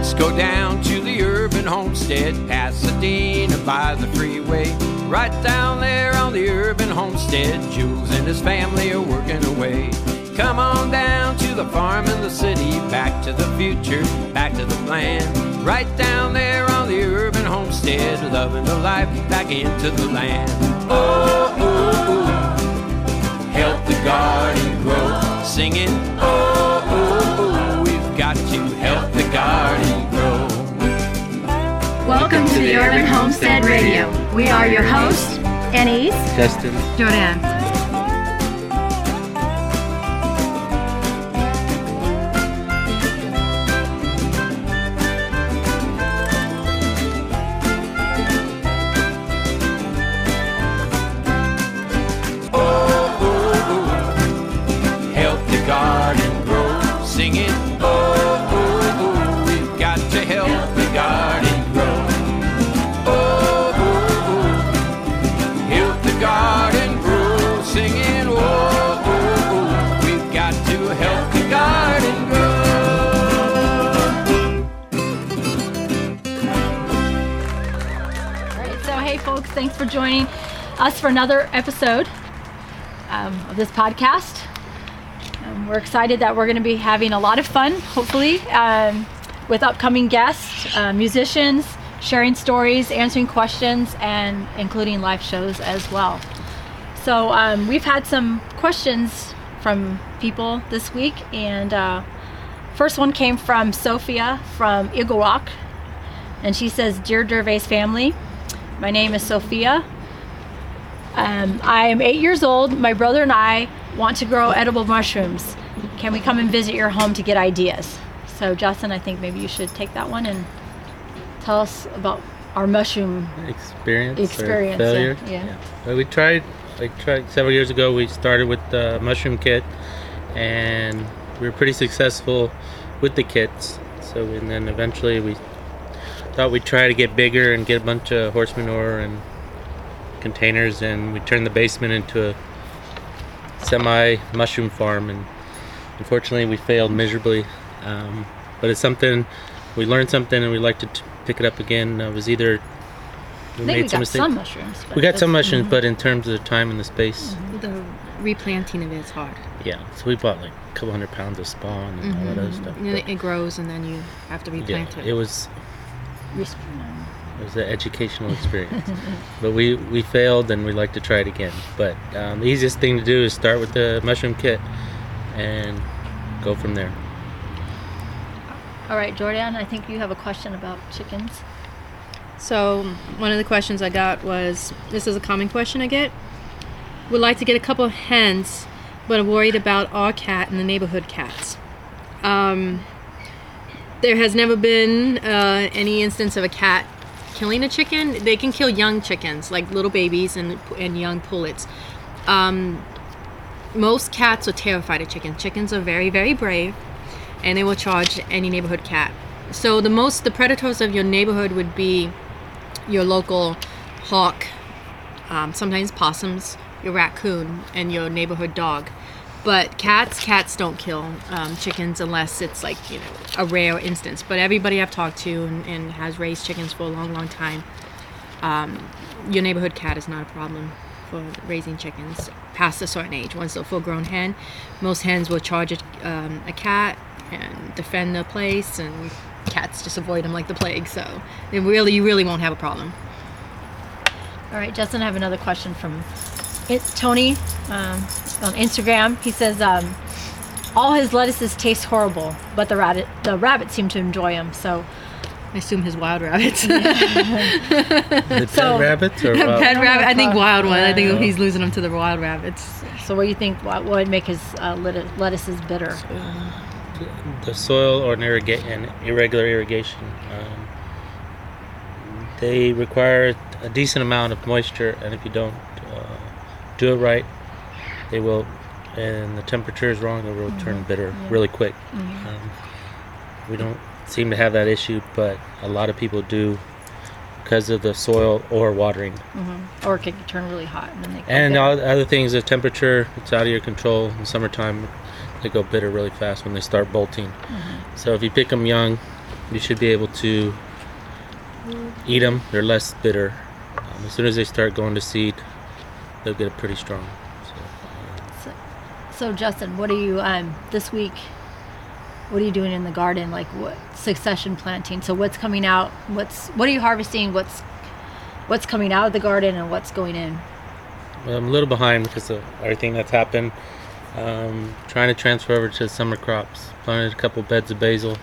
Let's go down to the urban homestead, Pasadena by the freeway. Right down there on the urban homestead, Jules and his family are working away. Come on down to the farm in the city, back to the future, back to the plan. Right down there on the urban homestead, loving the life back into the land. Oh, oh, help the garden grow, singing. Oh, Welcome to the Urban Homestead Radio. We are your hosts, Anais, Justin. Jordanne. Joining us for another episode um, of this podcast. Um, we're excited that we're going to be having a lot of fun, hopefully, um, with upcoming guests, uh, musicians, sharing stories, answering questions, and including live shows as well. So um, we've had some questions from people this week, and uh, first one came from Sophia from Eagle Rock, and she says, "Dear Dervaes family, my name is Sophia. Um, I am eight years old. My brother and I want to grow edible mushrooms. Can we come and visit your home to get ideas?" So Justin, I think maybe you should take that one and tell us about our mushroom Experience. or Experience, yeah, failure. yeah. Well, we tried, like, tried several years ago. We started with the mushroom kit, and we were pretty successful with the kits. So, and then eventually we thought we'd try to get bigger and get a bunch of horse manure and containers, and we turned the basement into a semi mushroom farm. And unfortunately, we failed miserably. Um, but it's something we learned something, and we like to t- pick it up again. Uh, it was either we made we some mistakes. some mushrooms. We got some mushrooms, but in terms of the time and the space, The replanting of it is hard. yeah. So we bought like a couple hundred pounds of spawn and all that other stuff. You know, but it grows and then you have to yeah, replant it. it was Res- it was an educational experience. but we we failed, and we'd like to try it again. But um, the easiest thing to do is start with the mushroom kit and go from there. All right, Jordanne, I think you have a question about chickens. So one of the questions I got was this is a common question I get. Would like to get a couple of hens, but I'm worried about our cat and the neighborhood cats. Um, there has never been uh, any instance of a cat killing a chicken. They can kill young chickens, like little babies and and young pullets. Um, most cats are terrified of chickens. Chickens are very very brave, and they will charge any neighborhood cat. So the most the predators of your neighborhood would be your local hawk, um, sometimes possums, your raccoon, and your neighborhood dog. But cats, cats don't kill um, chickens unless it's like you know a rare instance. But everybody I've talked to and, and has raised chickens for a long, long time, um, your neighborhood cat is not a problem for raising chickens past a certain age. Once a full-grown hen, most hens will charge a, um, a cat and defend the place, and cats just avoid them like the plague. So really, you really won't have a problem. All right, Justin, I have another question from it, Tony um, on Instagram. He says, um, all his lettuces taste horrible, but the rabbit, the rabbits seem to enjoy them. So, I assume his wild rabbits. The So- pet rabbits or wild? Pet rabbit. I think wild one. I think Yeah. he's losing them to the wild rabbits. so what do you think? What would make his uh, lettuces bitter? the soil or an, irriga- an irregular irrigation. Um, they require a decent amount of moisture, and if you don't do it right, they will, and the temperature is wrong, they will turn bitter really quick. Um, we don't seem to have that issue, but a lot of people do because of the soil or watering. Or it could turn really hot and then they And all the other things, the temperature, it's out of your control. In summertime, they go bitter really fast when they start bolting. So if you pick them young, you should be able to eat them. They're less bitter. Um, as soon as they start going to seed, they'll get it pretty strong. So, So Justin, what are you um this week? What are you doing in the garden? Like what succession planting? So what's coming out? What's what are you harvesting? What's what's coming out of the garden and what's going in? well, I'm a little behind because of everything that's happened. Um, trying to transfer over to summer crops. Planted a couple beds of basil,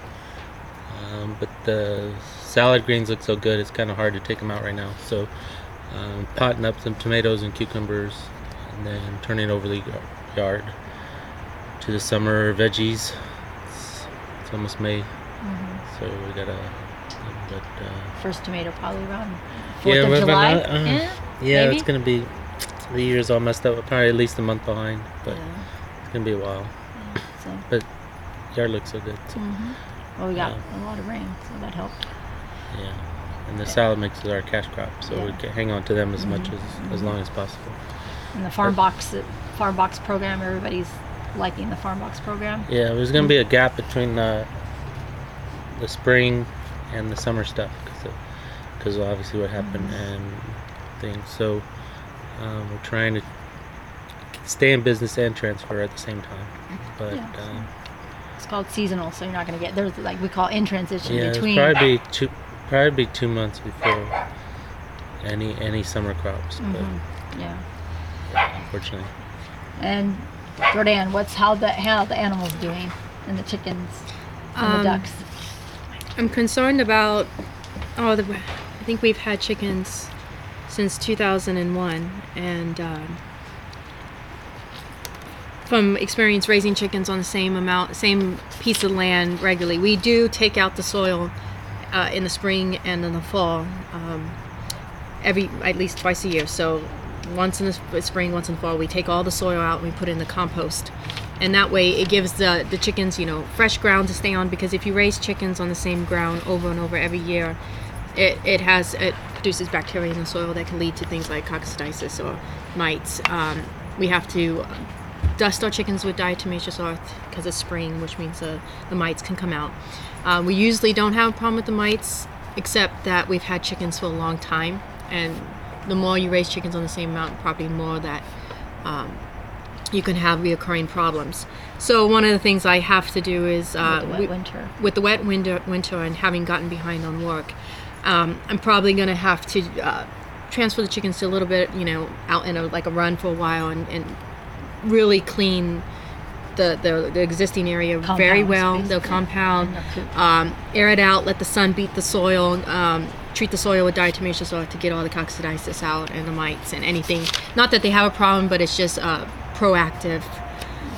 um, but the salad greens look so good. It's kind of hard to take them out right now. So, um, potting up some tomatoes and cucumbers, and then turning over the yard to the summer veggies. It's, it's almost May, so we gotta. But uh, First tomato probably around Fourth Yeah, of July. about- uh, yeah, it's gonna be. The year's all messed up. Probably at least a month behind, but Yeah. it's gonna be a while. So, But yard looks so good. So, well, we got Yeah. a lot of rain, so that helped. yeah, and the salad mix is our cash crop, so we Yeah. Mm-hmm. can hang on to them as much as as long as possible. And the farm box farm box program, everybody's liking the farm box program. Yeah, there's gonna be a gap between the the spring and the summer stuff because because obviously what happened Mm-hmm. and things. So um, we're trying to stay in business and transfer at the same time. But Yeah. um, It's called seasonal, so you're not going to get there's like we call in transition yeah, it's between. probably be two probably be two months before any any summer crops. Mhm. Yeah. Unfortunately, And Jordanne, what's how the how the animals doing and the chickens and Um, the ducks? I'm concerned about. Oh, the, I think we've had chickens since 2001, and um, from experience raising chickens on the same amount, same piece of land regularly, we do take out the soil uh, in the spring and in the fall, um, every at least twice a year. So once in the spring, once in the fall, we take all the soil out and we put in the compost. And that way, it gives the, the chickens, you know, fresh ground to stay on. Because if you raise chickens on the same ground over and over every year, it, it has it produces bacteria in the soil that can lead to things like coccidiosis or mites. Um, we have to dust our chickens with diatomaceous earth because it's spring, which means the, the mites can come out. Uh, we usually don't have a problem with the mites, except that we've had chickens for a long time, and the more you raise chickens on the same amount property, more that um, you can have reoccurring problems. So one of the things I have to do is uh, With the wet we- winter. with the wet winter, winter and having gotten behind on work, um, I'm probably going to have to uh, transfer the chickens to a little bit, you know, out in a like a run for a while and, and really clean the, the, the existing area very Compounds, well. The basically. compound, um, air it out, let the sun beat the soil, um, treat the soil with diatomaceous earth to get all the coccidiosis out and the mites and anything. Not that they have a problem, but it's just uh, proactive.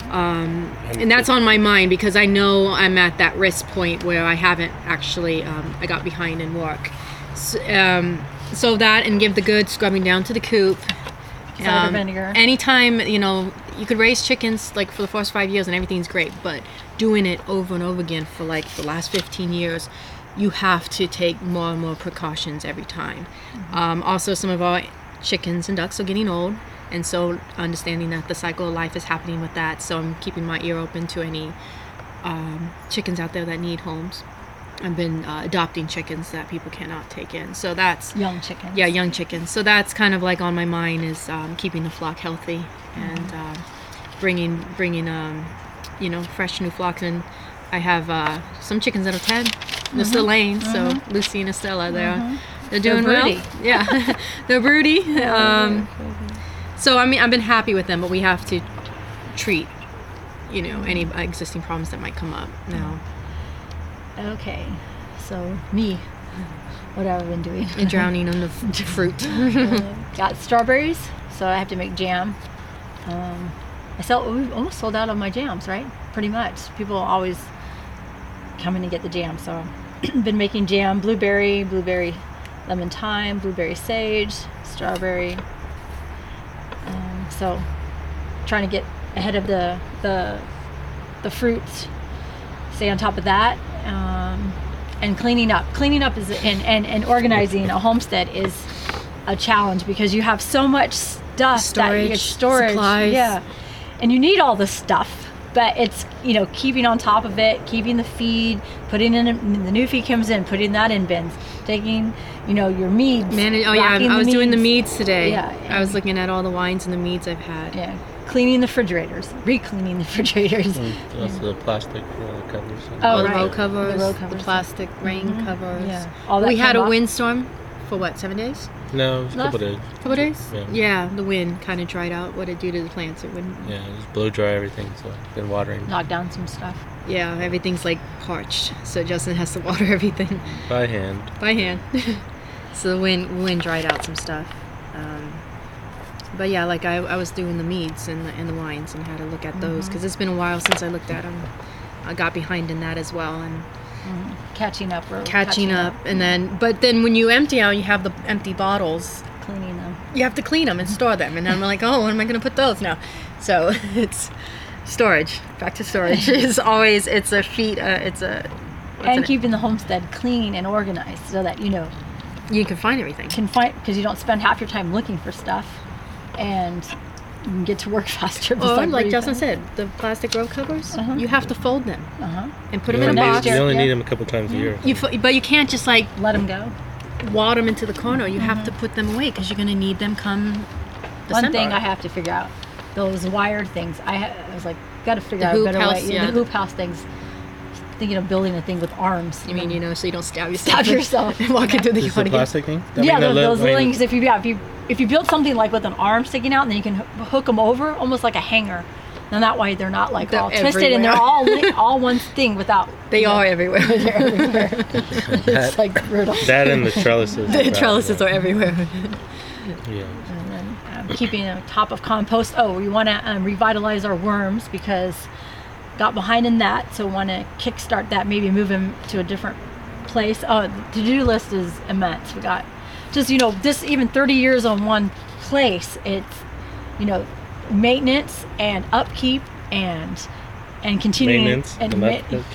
Um, and that's on my mind because I know I'm at that risk point where I haven't actually, um, I got behind in work. So, um, so that and give the good scrubbing down to the coop. Cider vinegar. Anytime, you know, you could raise chickens like for the first five years and everything's great, but doing it over and over again for like the last 15 years, you have to take more and more precautions every time. Um, also, some of our chickens and ducks are getting old, and so understanding that the cycle of life is happening with that. So I'm keeping my ear open to any um, chickens out there that need homes. I've been uh, adopting chickens that people cannot take in. So that's Young chickens. yeah, young chickens. So that's kind of like on my mind is um, keeping the flock healthy and uh, bringing bringing um, you know fresh new flocks. And I have uh, some chickens that are ten. They're still laying. So Lucy and Estella, they're they're doing well. Yeah, they're broody. Um, so I mean, I've been happy with them, but we have to treat you know any existing problems that might come up now. Okay. So me, what have I been doing? Drowning on the f- fruit. Got strawberries, so I have to make jam. Um, I sell. We almost sold out of my jams, right? Pretty much. People always come in and get the jam. So, been making jam: blueberry, blueberry, lemon thyme, blueberry sage, strawberry. Um, so, trying to get ahead of the the the fruits. Stay on top of that. Um, and cleaning up. Cleaning up is and, and, and organizing a homestead is a challenge because you have so much stuff that you Storage, storage. supplies. Yeah. And you need all the stuff. but it's you know keeping on top of it, keeping the feed, putting in the new feed comes in, putting that in bins, taking you know your meads. Man, oh yeah, I was doing the meads. meads today. Yeah, I was looking at all the wines and the meads I've had. Yeah, cleaning the refrigerators, re-cleaning the refrigerators. Mm, and also the plastic uh, for all oh, the covers. Oh, all the right. row covers, The row the, covers. plastic rain mm-hmm. covers. Yeah, all that we had a off. windstorm for what, seven days? No, it's a couple Last- days. couple days? Yeah. the wind kind of dried out. What it do to the plants? It wouldn't. Yeah, it just blow dry everything. So been watering Knock down some stuff. Yeah, everything's like parched. So Justin has to water everything by hand. by hand. so the wind wind dried out some stuff. Um, but yeah, like I, I was doing the meads and the, and the wines and had to look at those because it's been a while since I looked at them. I got behind in that as well and Catching up. Or catching up. And then, but then when you empty out, you have the empty bottles. cleaning them. You have to clean them and store them. And then I'm like, oh, when am I going to put those now? So it's storage. Back to storage is always it's a feat. Uh, it's a and it? keeping the homestead clean and organized so that you know you can find everything. can find because you don't spend half your time looking for stuff and you can get to work faster. Or like Justin said, the plastic row covers, Uh-huh. you have to fold them uh-huh. and put You them in a box. need, you only Yeah. need them a couple times a year. You, fo- but you can't just like let them go. wad them into the corner. You have to put them away because you're going to need them come Mm-hmm. One thing I have to figure out those wired things. I, ha- I was like, got to figure The out a hoop better house, way. yeah. The hoop house things. Thinking of building a thing with arms. You mean you know so you don't stab yourself? Stab yourself. and walk into the This is the plastic thing. I yeah, mean, the those, li- those I mean, things. If you yeah, if you if you build something like with an arm sticking out, and then you can hook them over, almost like a hanger. And that way they're not like They're all twisted, and they're all li- all one thing without. They are everywhere. They're everywhere. that, like brutal. that and the trellises. the trellises are everywhere. Yeah. and then um, keeping on top of compost. Oh, we want to um, revitalize our worms because got behind in that, so want to kickstart that. Maybe move them to a different place. Oh, the to-do list is immense. We got just you know this even 30 years on one place. It's you know maintenance and upkeep and and continuing Maintenance. and, and ma- that-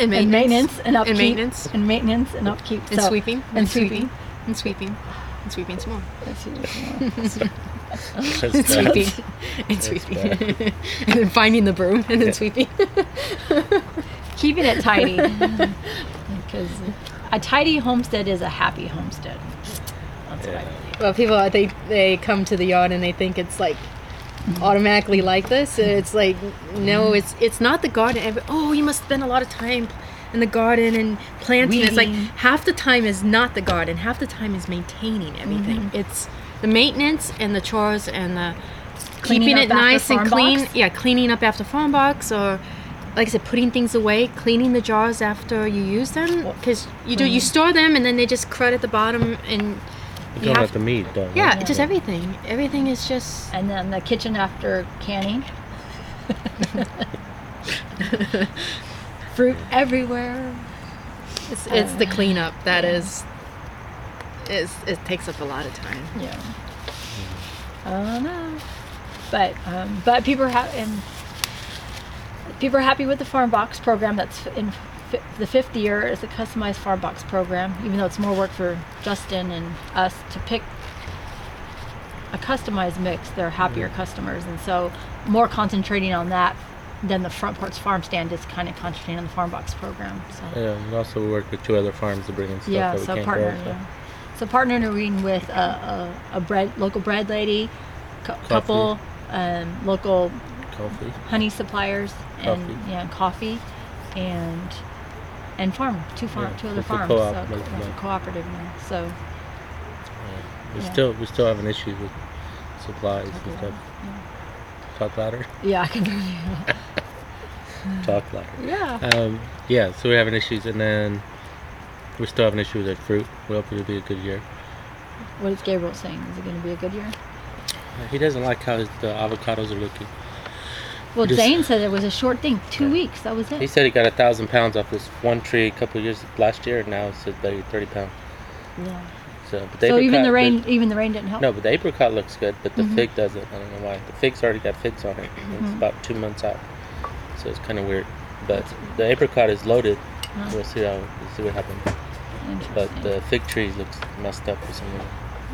And and maintenance and upkeep maintenance. and maintenance and upkeep And So- sweeping. and sweeping. And sweeping. And sweeping some more. Let's see. that's And sweeping. And sweeping. and then finding the broom and then Yeah. sweeping. keeping it tidy because a tidy homestead is a happy homestead that's what I Yeah. believe. well, people they they come to the yard and they think it's like automatically like this. It's like no, it's it's not the garden. Oh, you must spend a lot of time in the garden and planting. It's like half the time is not the garden. Half the time is maintaining everything. Mm-hmm. It's the maintenance and the chores and the Cleaning keeping it nice and clean. box? Yeah, cleaning up after farm box or. Like I said, putting things away, cleaning the jars after you use them, because you do you mm-hmm. store them and then they just crud at the bottom, and You're you talking have about the meat, though. right? yeah, just everything. Everything is just and then the kitchen after canning fruit everywhere it's, it's the cleanup that is is it takes up a lot of time. yeah i don't know but um, but people are ha- and people are happy with the farm box program that's in fi- the fifth year is a customized farm box program even though it's more work for justin and us to pick a customized mix they're happier customers and so more concentrating on that than the front porch farm stand is kind of concentrating on the farm box program so Yeah, and also we work with two other farms to bring in stuff yeah that we so can't partner grow. so- yeah. so partnering with a, a, a bread local bread lady cou- couple um, local Coffee. honey suppliers and Coffee. yeah coffee and and farm two farm Yeah, two other it's a farms co-op, so it's a cooperative now so. We Yeah. still we still having issues with supplies and stuff. Talk louder. yeah i can hear you Talk louder. yeah Um, yeah, so we're having issues, and then we still have an issue with our fruit. We hope it'll be a good year. what is gabriel saying is it going to be a good year Uh, He doesn't like how his, the avocados are looking. Well Just- zane said it was a short thing two Yeah. weeks that was it He said he got a thousand pounds off this one tree a couple of years last year, and now it's at thirty pounds. yeah. So, but the so even the rain even the rain didn't help No, but the apricot looks good, but the Mhm. fig doesn't. I don't know why. The fig's already got figs on it. and It's about two months out, so it's kind of weird. But the apricot is loaded. We'll see how we'll see what happens. But the fig tree looks messed up for some reason.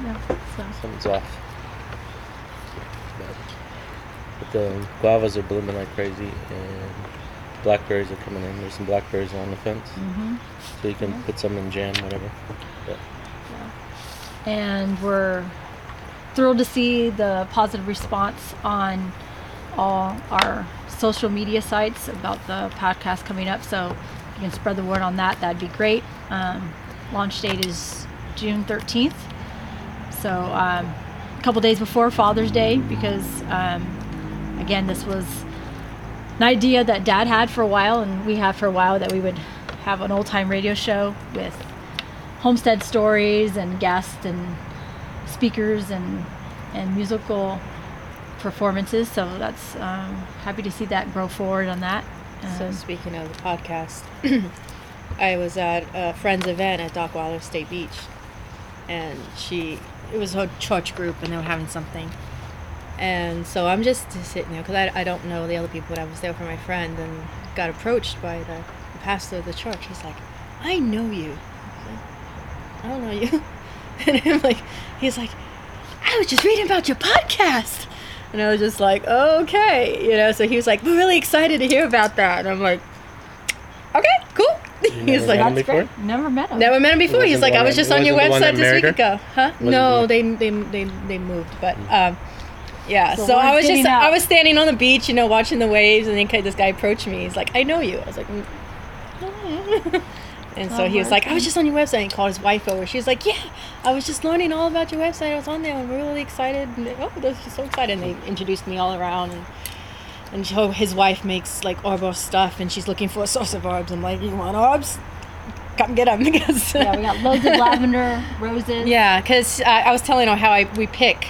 yeah, so. Something's off. But the guavas are blooming like crazy, and blackberries are coming in. There's some blackberries on the fence, hmm so you can put some in jam, whatever. But and we're thrilled to see the positive response on all our social media sites about the podcast coming up. So if you can spread the word on that, that'd be great. Um, launch date is June 13th. So um, a couple days before Father's Day, because um, again, this was an idea that Dad had for a while, and we had for a while that we would have an old time radio show with homestead stories and guests and speakers and and musical performances. So that's um, happy to see that grow forward on that. So Um, speaking of the podcast, I was at a friend's event at Dockweiler State Beach, and she it was a church group, and they were having something, and so I'm just sitting there because I, I don't know the other people, but I was there for my friend, and got approached by the, the pastor of the church. He's like, "I know you." I like, I don't know you, and I'm like, he's like, I was just reading about your podcast. And I was just like, okay, you know. So he was like, we're really excited to hear about that. And I'm like, okay, cool. He's like, met him that's before? great. Never met him. never met him before. He's like, I was just on your wasn't the one website this week ago, huh? Wasn't No, they they they they moved, but um, yeah. So So, I was just. I was standing on the beach, you know, watching the waves, and then this guy approached me. He's like, I know you. I was like. "Mm." And so Oh, he was like, I was just on your website. And he called his wife over. She was like, Yeah, I was just learning all about your website. I was on there and we're really excited. And they, oh, they're just so excited. And they introduced me all around. And, and so his wife makes like arbor stuff and she's looking for a source of herbs. I'm like, You want herbs? Come get them. Because yeah, we got loads of lavender, roses. yeah, because uh, I was telling her how I we pick,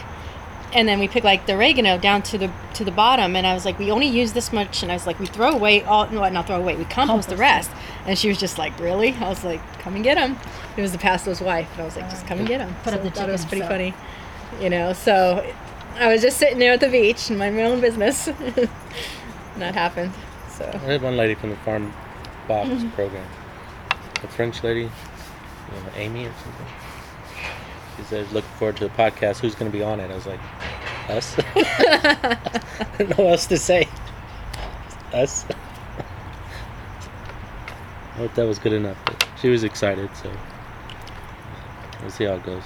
and then we pick like the oregano down to the to the bottom, and I was like, we only use this much, and I was like, we throw away all, no, not throw away, we compost, the rest, and she was just like, really? I was like, come and get them. It was the pastor's wife, and I was like, just come and get them. Put up the I thought it was pretty so- funny, you know. So I was just sitting there at the beach, and mind my own business. and that happened. So I had one lady from the farm box program, a French lady, you know, Amy or something. She said, "Looking forward to the podcast. Who's going to be on it?" I was like, "Us." I don't know what else to say. Us. I hope that was good enough. But she was excited, so we'll see how it goes.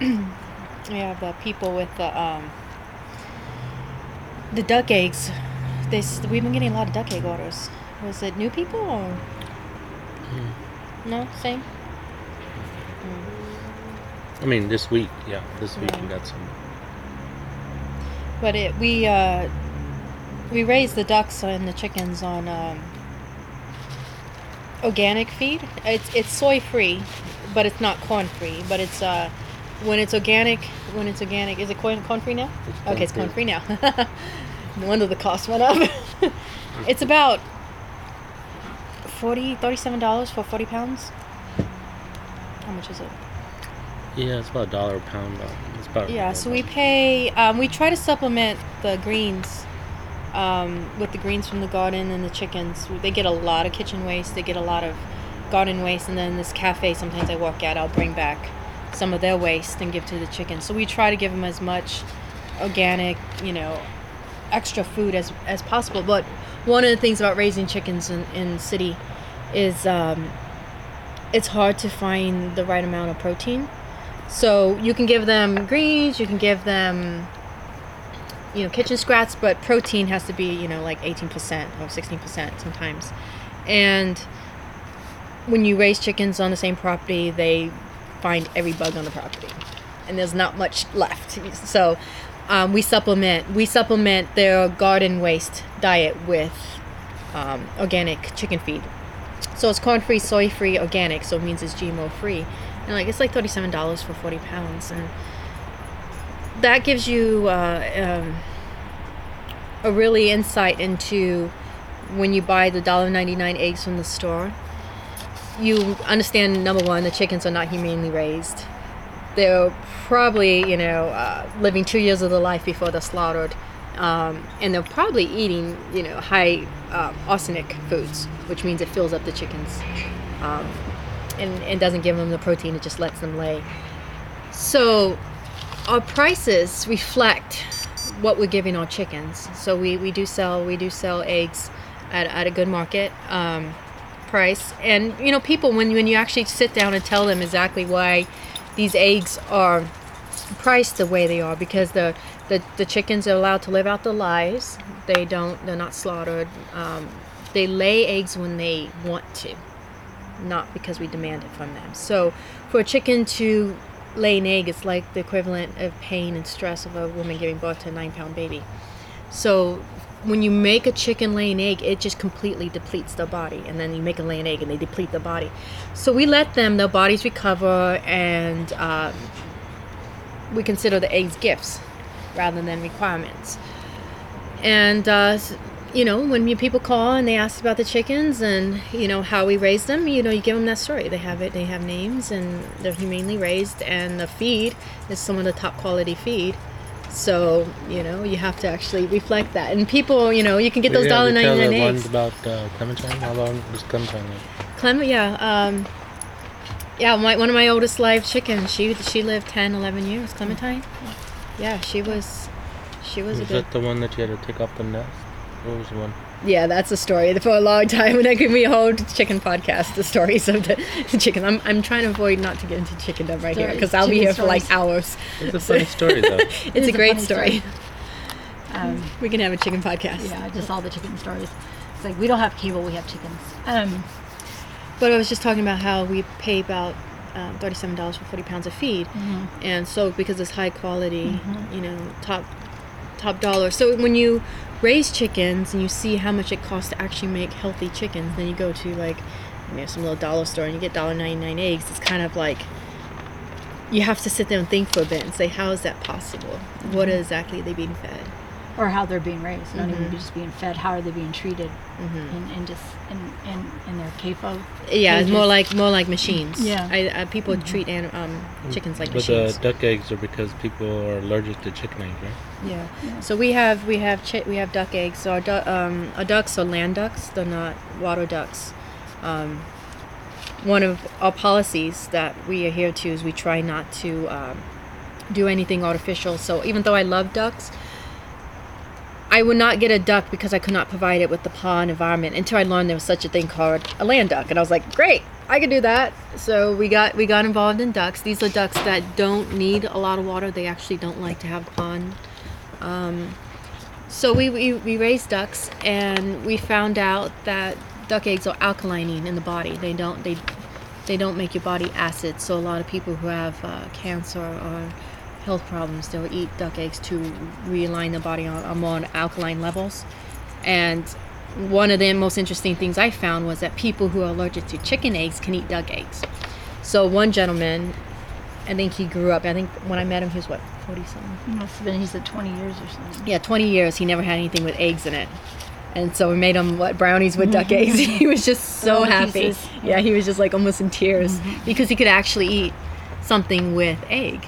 we have the people with the um the duck eggs. This we've been getting a lot of duck egg orders. Was it new people or no same? I mean, this week, yeah, this week Yeah. we got some. But it we uh we raise the ducks and the chickens on um, organic feed. It's it's soy free, but it's not corn free. But it's uh when it's organic when it's organic is it corn corn free now? It's okay, it's corn corn-free. now. no wonder the cost went up. it's about 40 $37 for forty pounds. How much is it? Yeah, it's about a dollar a pound. But it's about Yeah, so we pay. Um, we try to supplement the greens um, with the greens from the garden and the chickens. They get a lot of kitchen waste. They get a lot of garden waste, and then this cafe. Sometimes I walk out. I'll bring back some of their waste and give to the chickens. So we try to give them as much organic, you know, extra food as as possible. But one of the things about raising chickens in in city is um, it's hard to find the right amount of protein. So you can give them greens, you can give them, you know, kitchen scraps, but protein has to be, you know, like 18% or 16% sometimes. And when you raise chickens on the same property, they find every bug on the property, and there's not much left. So um, we supplement we supplement their garden waste diet with um, organic chicken feed. So it's corn free, soy free, organic. So it means it's GMO free, and like it's like thirty seven dollars for forty pounds, and that gives you uh, um, a really insight into when you buy the dollar ninety nine eggs from the store. You understand number one, the chickens are not humanely raised. They're probably you know uh, living two years of their life before they're slaughtered. Um, and they're probably eating, you know, high uh, arsenic foods, which means it fills up the chickens um, and, and doesn't give them the protein, it just lets them lay. So our prices reflect what we're giving our chickens. So we, we do sell we do sell eggs at, at a good market um, price. And you know, people when when you actually sit down and tell them exactly why these eggs are priced the way they are, because the the, the chickens are allowed to live out their lives. They don't they're not slaughtered. Um, they lay eggs when they want to, not because we demand it from them. So for a chicken to lay an egg it's like the equivalent of pain and stress of a woman giving birth to a nine pound baby. So when you make a chicken lay an egg, it just completely depletes their body. And then you make a lay an egg and they deplete the body. So we let them, their bodies recover, and um, we consider the eggs gifts rather than requirements. And, uh, you know, when you, people call and they ask about the chickens and, you know, how we raise them, you know, you give them that story. They have it, they have names and they're humanely raised, and the feed is some of the top quality feed. So, you know, you have to actually reflect that. And people, you know, you can get those dollar ninety nine tell ninety the nine ones eggs. about uh, Clementine. How long was Clementine? live? Clem, yeah, um, yeah, my, one of my oldest live chickens, she she lived 10, 11 years. Clementine, yeah, she was, she was, Was a good. that the one that you had to take off the nest? What was the one? Yeah, that's a story for a long time. And that could be a whole chicken podcast, the stories of the, the chicken. I'm, I'm trying to avoid not to get into chicken chickendom right here because I'll be chicken here for like hours. It's a funny story though. It's is a a great story. story. Um, We can have a chicken podcast. yeah, just all the chicken stories. It's like we don't have cable, we have chickens. Um, But I was just talking about how we pay about um, thirty-seven dollars for forty pounds of feed, and so because it's high quality, you know, top top dollar. So when you raise chickens and you see how much it costs to actually make healthy chickens, then you go to like you know some little dollar store and you get dollar ninety-nine eggs. It's kind of like you have to sit there and think for a bit and say, how is that possible? What mm-hmm. exactly are they being fed? Or how they're being raised, not Mm-hmm. even just being fed. How are they being treated? And, and just in, in, in their CAFO. Yeah, it's more like more like machines. Yeah. I, I, people treat an, um, chickens like But the duck eggs are because people are allergic to chicken eggs, right? Yeah. So we have we have chi- we have duck eggs. So our, du- um, our ducks are land ducks. They're not water ducks. Um, one of our policies that we adhere to is we try not to um, do anything artificial. So even though I love ducks, I would not get a duck because I could not provide it with the pond environment until I learned there was such a thing called a land duck, and I was like, great, I can do that. So we got we got involved in ducks. These are ducks that don't need a lot of water. They actually don't like to have pond. Um, so we, we we raised ducks, and we found out that duck eggs are alkalining in the body. They don't they they don't make your body acid. So a lot of people who have uh, cancer or health problems, they'll eat duck eggs to realign the body on, on more alkaline levels. And one of the most interesting things I found was that people who are allergic to chicken eggs can eat duck eggs. So one gentleman, I think he grew up. I think when I met him, he was what forty something. Must have been, he said 20 years or something. Yeah, 20 years he never had anything with eggs in it. And so we made him what brownies with duck eggs. he was just so happy. pieces. Yeah, he was just like almost in tears mm-hmm. because he could actually eat something with egg.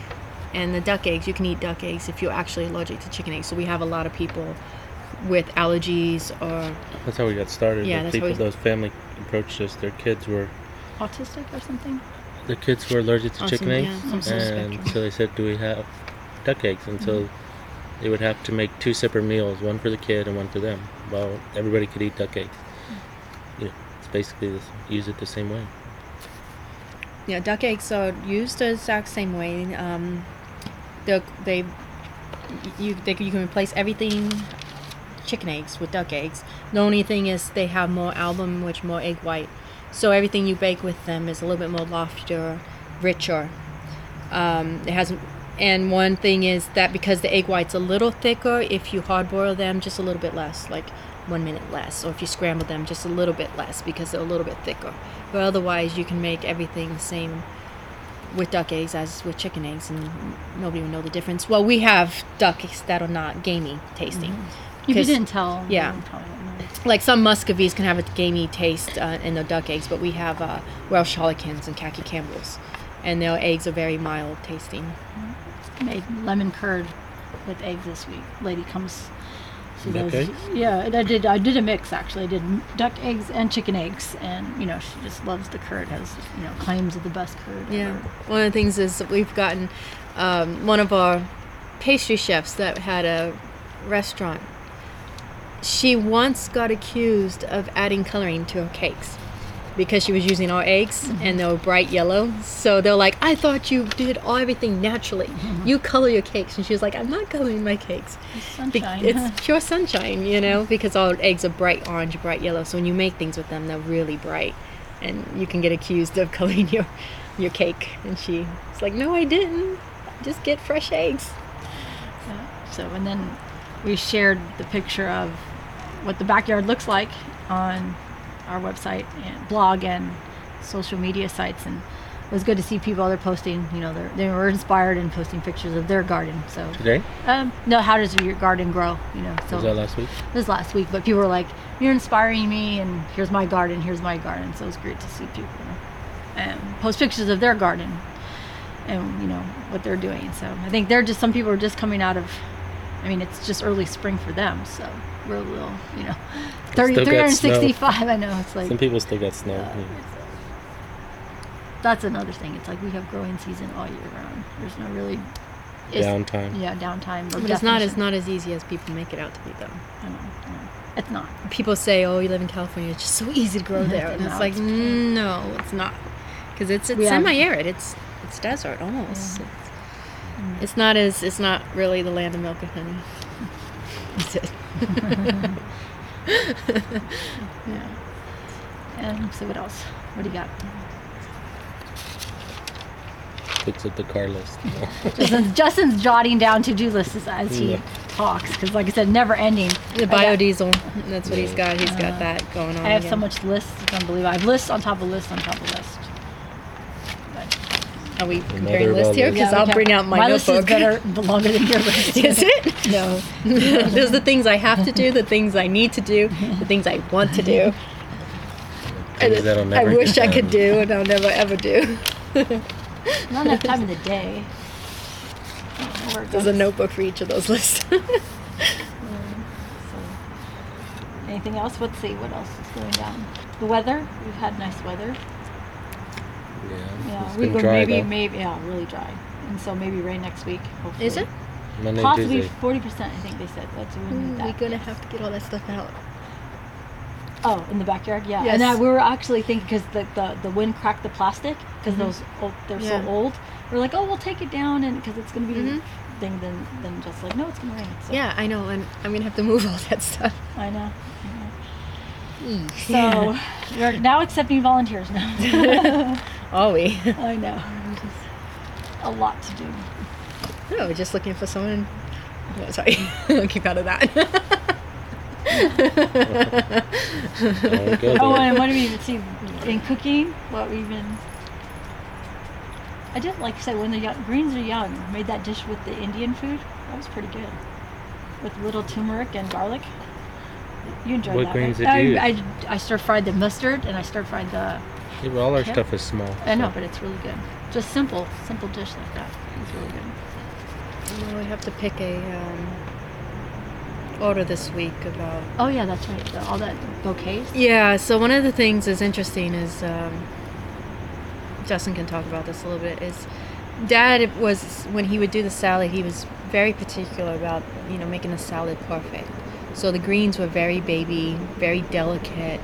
And the duck eggs, you can eat duck eggs if you're actually allergic to chicken eggs. So we have a lot of people with allergies or That's how we got started. Yeah, the that's how we- those family approached us. Their kids were Autistic or something? their kids were allergic to On chicken eggs, yeah, some sort of and spectrum. so they said, "Do we have duck eggs?" And so Mm-hmm. they would have to make two separate meals, one for the kid and one for them. Well, everybody could eat duck eggs. Mm. Yeah, it's basically this, use it the same way. Yeah, duck eggs are used the exact same way. Um, they they you they, you can replace everything chicken eggs with duck eggs. The only thing is they have more albumin, which more egg white. So everything you bake with them is a little bit more loftier, richer. Um, it has, and one thing is that because the egg white's a little thicker, if you hard boil them, just a little bit less, like one minute less, or if you scramble them, just a little bit less because they're a little bit thicker. But otherwise, you can make everything the same with duck eggs as with chicken eggs, and nobody would know the difference. Well, we have duck eggs that are not gamey tasting. If you didn't tell, yeah. probably don't know. like some muscovies can have a gamey taste uh, in their duck eggs, but we have uh, Welsh Harlequins and khaki Campbells, and their eggs are very mild tasting. made lemon curd with eggs this week. Lady comes. She Duck does, eggs? Yeah, I did. I did a mix actually. I did duck eggs and chicken eggs, and you know she just loves the curd. Has you know claims of the best curd. Yeah, ever. one of the things is that we've gotten um, one of our pastry chefs that had a restaurant. She once got accused of adding coloring to her cakes because she was using our eggs mm-hmm. and they were bright yellow. So they're like, I thought you did all everything naturally. Mm-hmm. You color your cakes. And she was like, I'm not coloring my cakes. Be- Sunshine. It's pure sunshine, you know, because all eggs are bright orange, bright yellow. So when you make things with them, they're really bright. And you can get accused of coloring your, your cake. And she's like, No, I didn't. Just get fresh eggs. So, and then we shared the picture of what the backyard looks like on our website and blog and social media sites. And it was good to see people they're posting, you know, they're, they were inspired and posting pictures of their garden. So, Today? um, no, how does your garden grow? You know, so Was that last week? this last week, but people were like, "You're inspiring me," and here's my garden, here's my garden. So it was great to see people um, post pictures of their garden and you know what they're doing. So I think they're just some people are just coming out of. I mean, it's just early spring for them, so we're you know, 30, Still got snow. 365. I know it's like Some people still got snow. uh, that's another thing. It's like we have growing season all year round. There's no really Downtime. Yeah, downtime. or But it's not as not as easy as people make it out to be, though. I know, I know. It's not. People say, "Oh, you live in California; it's just so easy to grow there," and No, it's like, it's- no, it's not, because it's it's We have- semi-arid. It's it's desert almost. It's, it's not as it's not really the land of milk and honey. Is it? Yeah. And so what else? What do you got? Fix up the car list. Justin's, Justin's jotting down to-do lists as, as he Yeah. talks because, like I said, never ending. The I got- biodiesel. That's what he's got. He's got uh, that going on. I have so again. much lists. It's unbelievable. I have lists on top of lists on top of lists. Are we mother comparing of lists all here? lists. Because Yeah, I'll we bring out my, list is notebook. better, longer than your list. Is it? No. There's the things I have to do, the things I need to do, the things I want to do. And Things that'll I never wish get I could done. do, and I'll never ever do. Not enough time in the day. Where There's a goes. notebook for each of those lists. Anything else? Let's see. What else is going down? The weather. We've had nice weather. Yeah. Yeah, we been go dry maybe though. maybe yeah, really dry. And so maybe rain next week. Hopefully. Is it? Monday, Possibly Tuesday. forty percent. I think they said. That's when we need We're gonna have to get all that stuff out. Oh, in the backyard, yeah. Yes. And I, we were actually thinking because the, the the wind cracked the plastic because those old, they're Yeah. so old. We are like, oh, we'll take it down and because it's gonna be Mhm. thing. Then then just like, no, it's gonna rain. So, Yeah, I know, and I'm gonna have to move all that stuff. I know. I. So we're now accepting volunteers now. Are we? I know. A lot to do. No, we're just looking for someone. Oh, sorry, I'll keep out of that. Don't go Oh, and what do we even see in cooking? What we've been. I did like I said when the young, greens are young. Made that dish with the Indian food. That was pretty good, with little turmeric and garlic. You enjoyed What that. greens right? did you I, use? I, I stir fried the mustard and I stir fried the. Yeah, but all our Yeah. stuff is small. I know, so- but it's really good. Just simple, simple dish like that. It's really good. Well, we have to pick a um, order this week about. Oh yeah, that's right. The, all that bouquets. Yeah, so one of the things that's interesting is um, Justin can talk about this a little bit. Is Dad was when he would do the salad, he was very particular about you know making the salad perfect. So the greens were very baby, very delicate.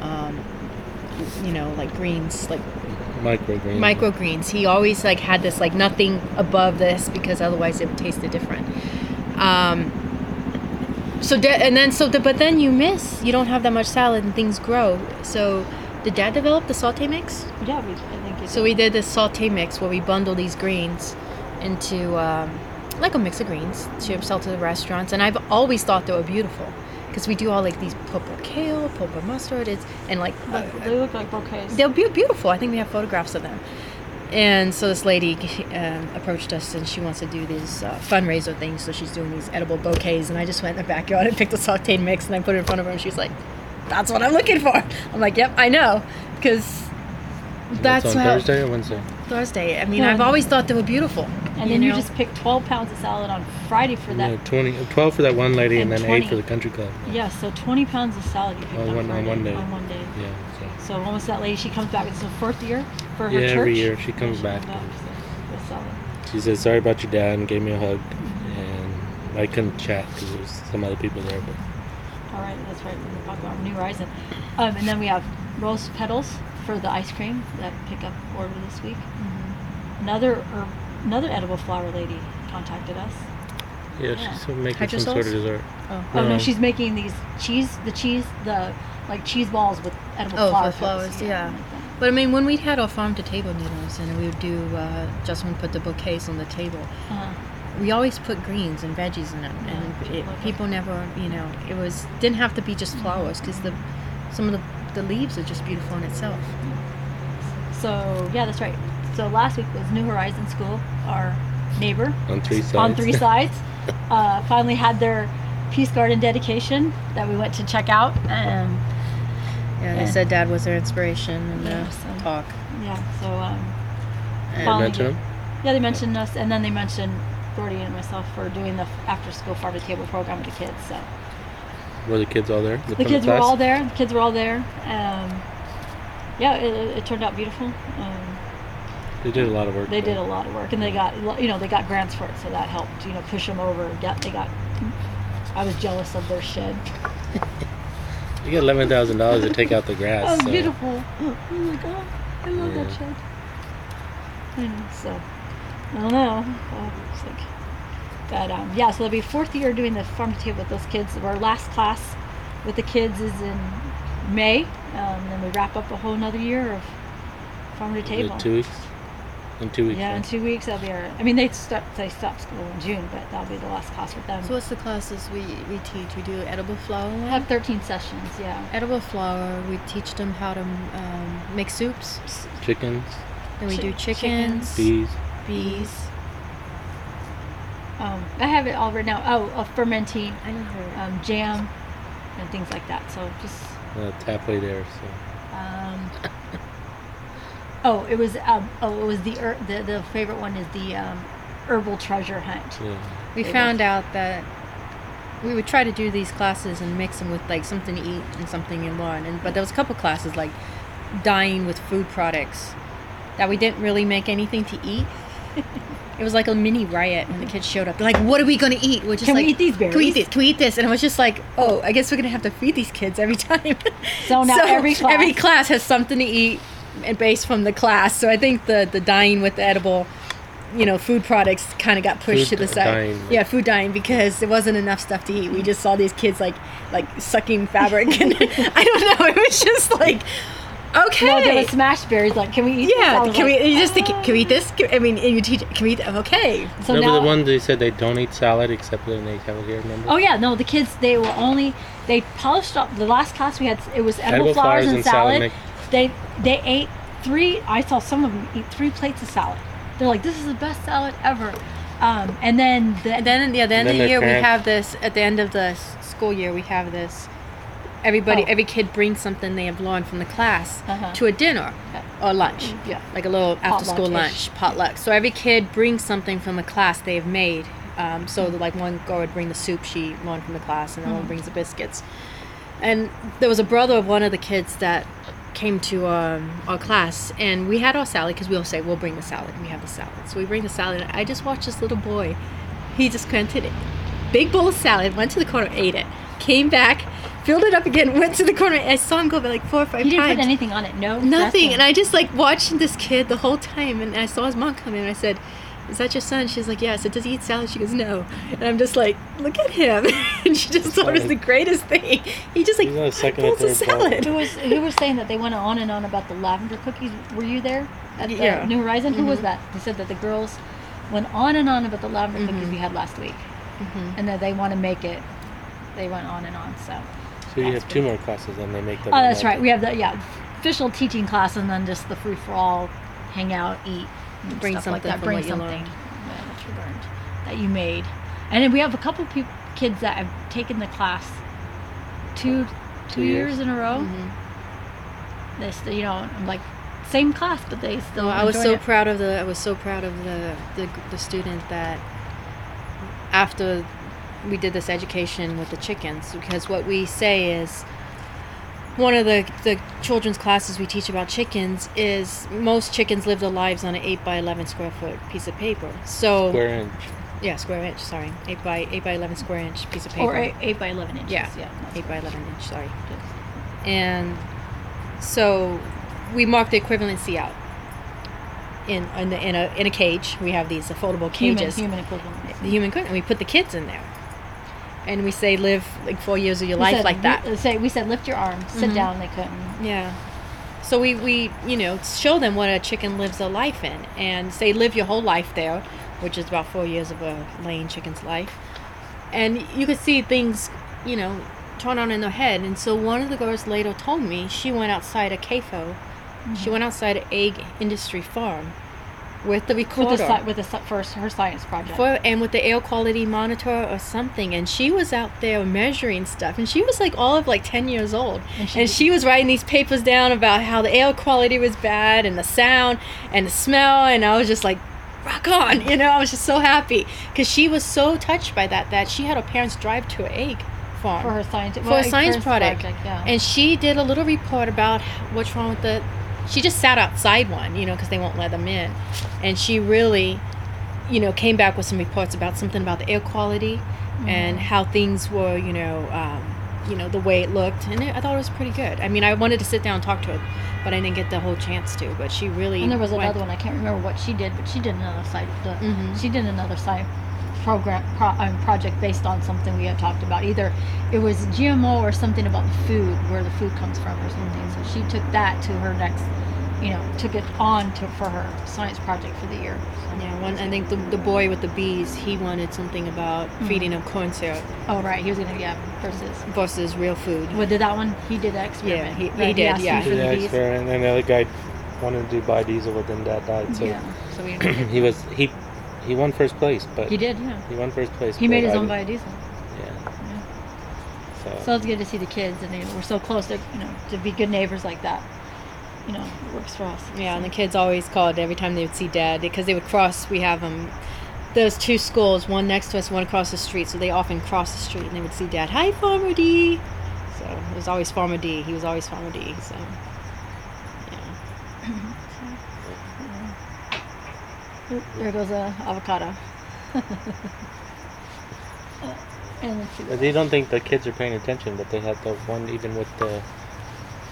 Um, you know, like greens, like Microgreens. microgreens. He always like had this like nothing above this because otherwise it would taste different. Um, so da- and then so the, but then you miss you don't have that much salad and things grow. So did Dad develop the saute mix? Yeah, we, I think it's. So we did this saute mix where we bundle these greens into um, like a mix of greens to sell to the restaurants, and I've always thought they were beautiful because we do all like these purple kale, purple mustard, it's and like uh, They look like bouquets. they're be- beautiful. I think we have photographs of them. And so this lady um, approached us, and she wants to do these uh, fundraiser things. So she's doing these edible bouquets, and I just went in the backyard and picked a sautéed mix, and I put it in front of her, and she's like, "That's what I'm looking for." I'm like, "Yep, I know," because that's That's on how Thursday or Wednesday? Thursday. I mean, Yeah. I've always thought they were beautiful. And then you know? just pick 12 pounds of salad on Friday for that. No, 20, 12 for that one lady and, And then 8 for the country club. Yeah, so 20 pounds of salad you picked On on, one- on one day. On one day. Yeah. So almost that lady, she comes back. It's the fourth year for So. her Yeah, church. every year she comes she back. so, with salad. She said sorry about your dad and gave me a hug, Mm-hmm. and I couldn't chat because there's some other people there. But All right, that's right. We're talking about New Horizon. Um, and then we have rose petals for the ice cream that pick up order this week. Another er, another edible flower lady contacted us. yeah, Yeah. she's making some sort of dessert. Oh, Oh no, No. she's making these cheese, the cheese, the like cheese balls with edible Oh, flower flowers, yeah. like that. But I mean, when we had our farm to table meetings and we would do, uh, just when put the bouquets on the table, Uh-huh. we always put greens and veggies in them, and Yeah, it, love it. people never, you know, it was didn't have to be just flowers because the some of the the leaves are just beautiful in itself. So yeah, that's right. So last week was New Horizon School, our neighbor On three sides. on three sides. uh, finally had their peace garden dedication that we went to check out. Um, Yeah, they Yeah. said Dad was their inspiration in the Yeah, so- talk. yeah, so um, Did you Finally mention did. them? yeah, they mentioned us, and then they mentioned Gordy and myself for doing the after-school farm to table program with the kids. So Were the kids all there? the from kids were all there. The kids were all there. Um, yeah, it, it- turned out beautiful. Um, They did a lot of work. they there. did a lot of work, and they got you know they got grants for it, so that helped you know push them over. Get they got. I was jealous of their shed. You get eleven thousand dollars to take out the grass. Oh, so- beautiful! Oh my god, I love that shed. I know, so I don't know. Uh, it's like, but um, yeah, so they'll be fourth year doing the farm to table with those kids. Our last class with the kids is in May, um, and then we wrap up a whole another year of farm to table. Two weeks. In two weeks. Yeah, in two weeks that'll be our. I mean, they start they stop school in June, but that'll be the last class with them. So what's the classes we, we teach? We do edible flower. I have 13 sessions. Yeah. edible flower. We teach them how to um, make soups. Chickens, Then we Chi- do chickens, bees. bees. Um, I have it all written out. Oh, a fermenting I know her. um, jam and things like that. So just. Uh, it's halfway there. So Um, oh, it was. Um, oh, it was the, her- the the favorite one is the um, herbal treasure hunt. yeah. we They found out that we would try to do these classes and mix them with like something to eat and something in one. And but there was a couple classes like dying with food products that we didn't really make anything to eat. It was like a mini riot when the kids showed up. They're like, "What are we gonna eat?" We're just Can we eat these Can we berries?" eat this? Can we eat this? And I was just like, "Oh, I guess we're gonna have to feed these kids every time." So now every class- every class has something to eat, and based from the class. So I think the the dying with the edible, you know, food products kind of got pushed Food to the side. dying. Yeah, food dying because there wasn't enough stuff to eat. We just saw these kids like like sucking fabric, and I don't know. It was just like, okay. No, there was smash berries. Like, can we eat? yeah, was can like, we you just think, can we eat this? Can- I mean, you teach, can we eat? Okay, So remember now, the one they said they don't eat salad except when they have it here. Remember? Oh yeah, no, the kids they were only they polished up the last class we had. It was edible, Edible flowers, flowers and and salad salad. They they ate three. I saw some of them eat three plates of salad. They're like, this is the best salad ever. Um, and then the And then yeah, the end of the year their we have this. At the end of the school year, we have this. Everybody, Oh. every kid brings something they have learned from the class Uh-huh. to a dinner or lunch. yeah. like a little after school Potluck-ish. lunch potluck. So every kid brings something from the class they've made. Um, so that, like one girl would bring the soup she learned from the class, and the one brings the biscuits. And there was a brother of one of the kids that came to um, our class, and we had our salad because we all say we'll bring the salad, and we have the salad. So we bring the salad. And I just watched this little boy. He just granted it. Big bowl of salad, went to the corner, ate it, came back, filled it up again, went to the corner. I saw him go by like four or five times. he didn't times. put anything on it. No, Nothing. And I just like watched this kid the whole time. And I saw his mom come in and I said, Is that your son? She's like, Yeah. I said, Does he eat salad? She goes, No. And I'm just like, Look at him. and she just thought it was the greatest thing. He just like He's on his second or pulls a third salad. Who was who was saying that they went on and on about the lavender cookies? Were you there at the Yeah. New Horizon? Who Mm-hmm. was that? They said that the girls went on and on about the lavender Mm-hmm. cookies we had last week, and that they want to make it. They went on and on. So. So you have two more classes and they make them. Oh, that's right. We have the yeah official teaching class, and then just the free for all, hang out, eat, Bring stuff like something that. Bring what you something learned. that you learned that you made, and then we have a couple peop kids that have taken the class two two Two years. years. in a row. Mm-hmm. They still, you know, I'm like same class, but they still. No, I was so it. proud of the. I was so proud of the, the the student that after we did this education with the chickens, because what we say is one of the the children's classes we teach about chickens is most chickens live their lives on an eight by eleven square foot piece of paper. So Square inch. Yeah, square inch. Sorry, eight by eight by eleven square inch piece of paper. Or eight, eight by eleven inches. Yeah, yeah. eight by eleven inch. Sorry. And so we mark the equivalency out in in, the, in a in a cage. We have these foldable Human, cages. human equivalent. The human equivalent. And we put the kids in there, and we say live like four years of your We life said, like that. We, say we said lift your arm, sit Mhm. down. They couldn't. Yeah. So we, we, you know, show them what a chicken lives a life in and say live your whole life there, which is about four years of a laying chicken's life. And you could see things, you know, turn on in their head. And so one of the girls later told me she went outside a CAFO. She went outside an egg industry farm with the With the with the first her science project. for, and with the air quality monitor or something and she was out there measuring stuff and she was like all of like 10 years old And and she- she, was writing these papers down about how the air quality was bad and the sound and the smell and i was just like rock on you know i was just so happy because she was so touched by that that she had her parents drive to an egg farm for her science for a science project. yeah. And she did a little report about what's wrong with the. She just sat outside one, you know, because they won't let them in. And she really, you know, came back with some reports about something about the air quality and how things were, you know, um, you know, the way it looked. And it, I thought it was pretty good. I mean, I wanted to sit down and talk to her, but I didn't get the whole chance to. But she really. and there was went- another one I can't remember what she did, but she did another site. The, Mhm. She did another site program pro, um, project based on something we had talked about. Either it was GMO or something about the food, where the food comes from, or something. So she took that to her next, you know, took it on to for her science project for the year. So- Yeah, one. I think the, the boy with the bees, he wanted something about Mm-hmm. feeding them corn syrup Oh right, he was gonna yeah versus. versus real food. What did that one? He did that experiment. he- he right? did, asked you yeah. for Did the the experiment, and the other guy wanted to do biodiesel, but then dad died. So Yeah. So we, he was he he won first place, but he did. Yeah. he won first place. He made his I own biodiesel. Yeah. So, So it's good to see the kids, and you know, we're so close to you know to be good neighbors like that. You know, it works for us. Yeah, and the kids always called every time they would see dad because they would cross. We have um, those two schools, one next to us, one across the street. So they often cross the street and they would see dad. Hi, Farmer D. So it was always Farmer D. He was always Farmer D. So yeah, Oop, there goes a avocado. Uh, and let's see but what they don't think the kids are paying attention, but they had the one even with the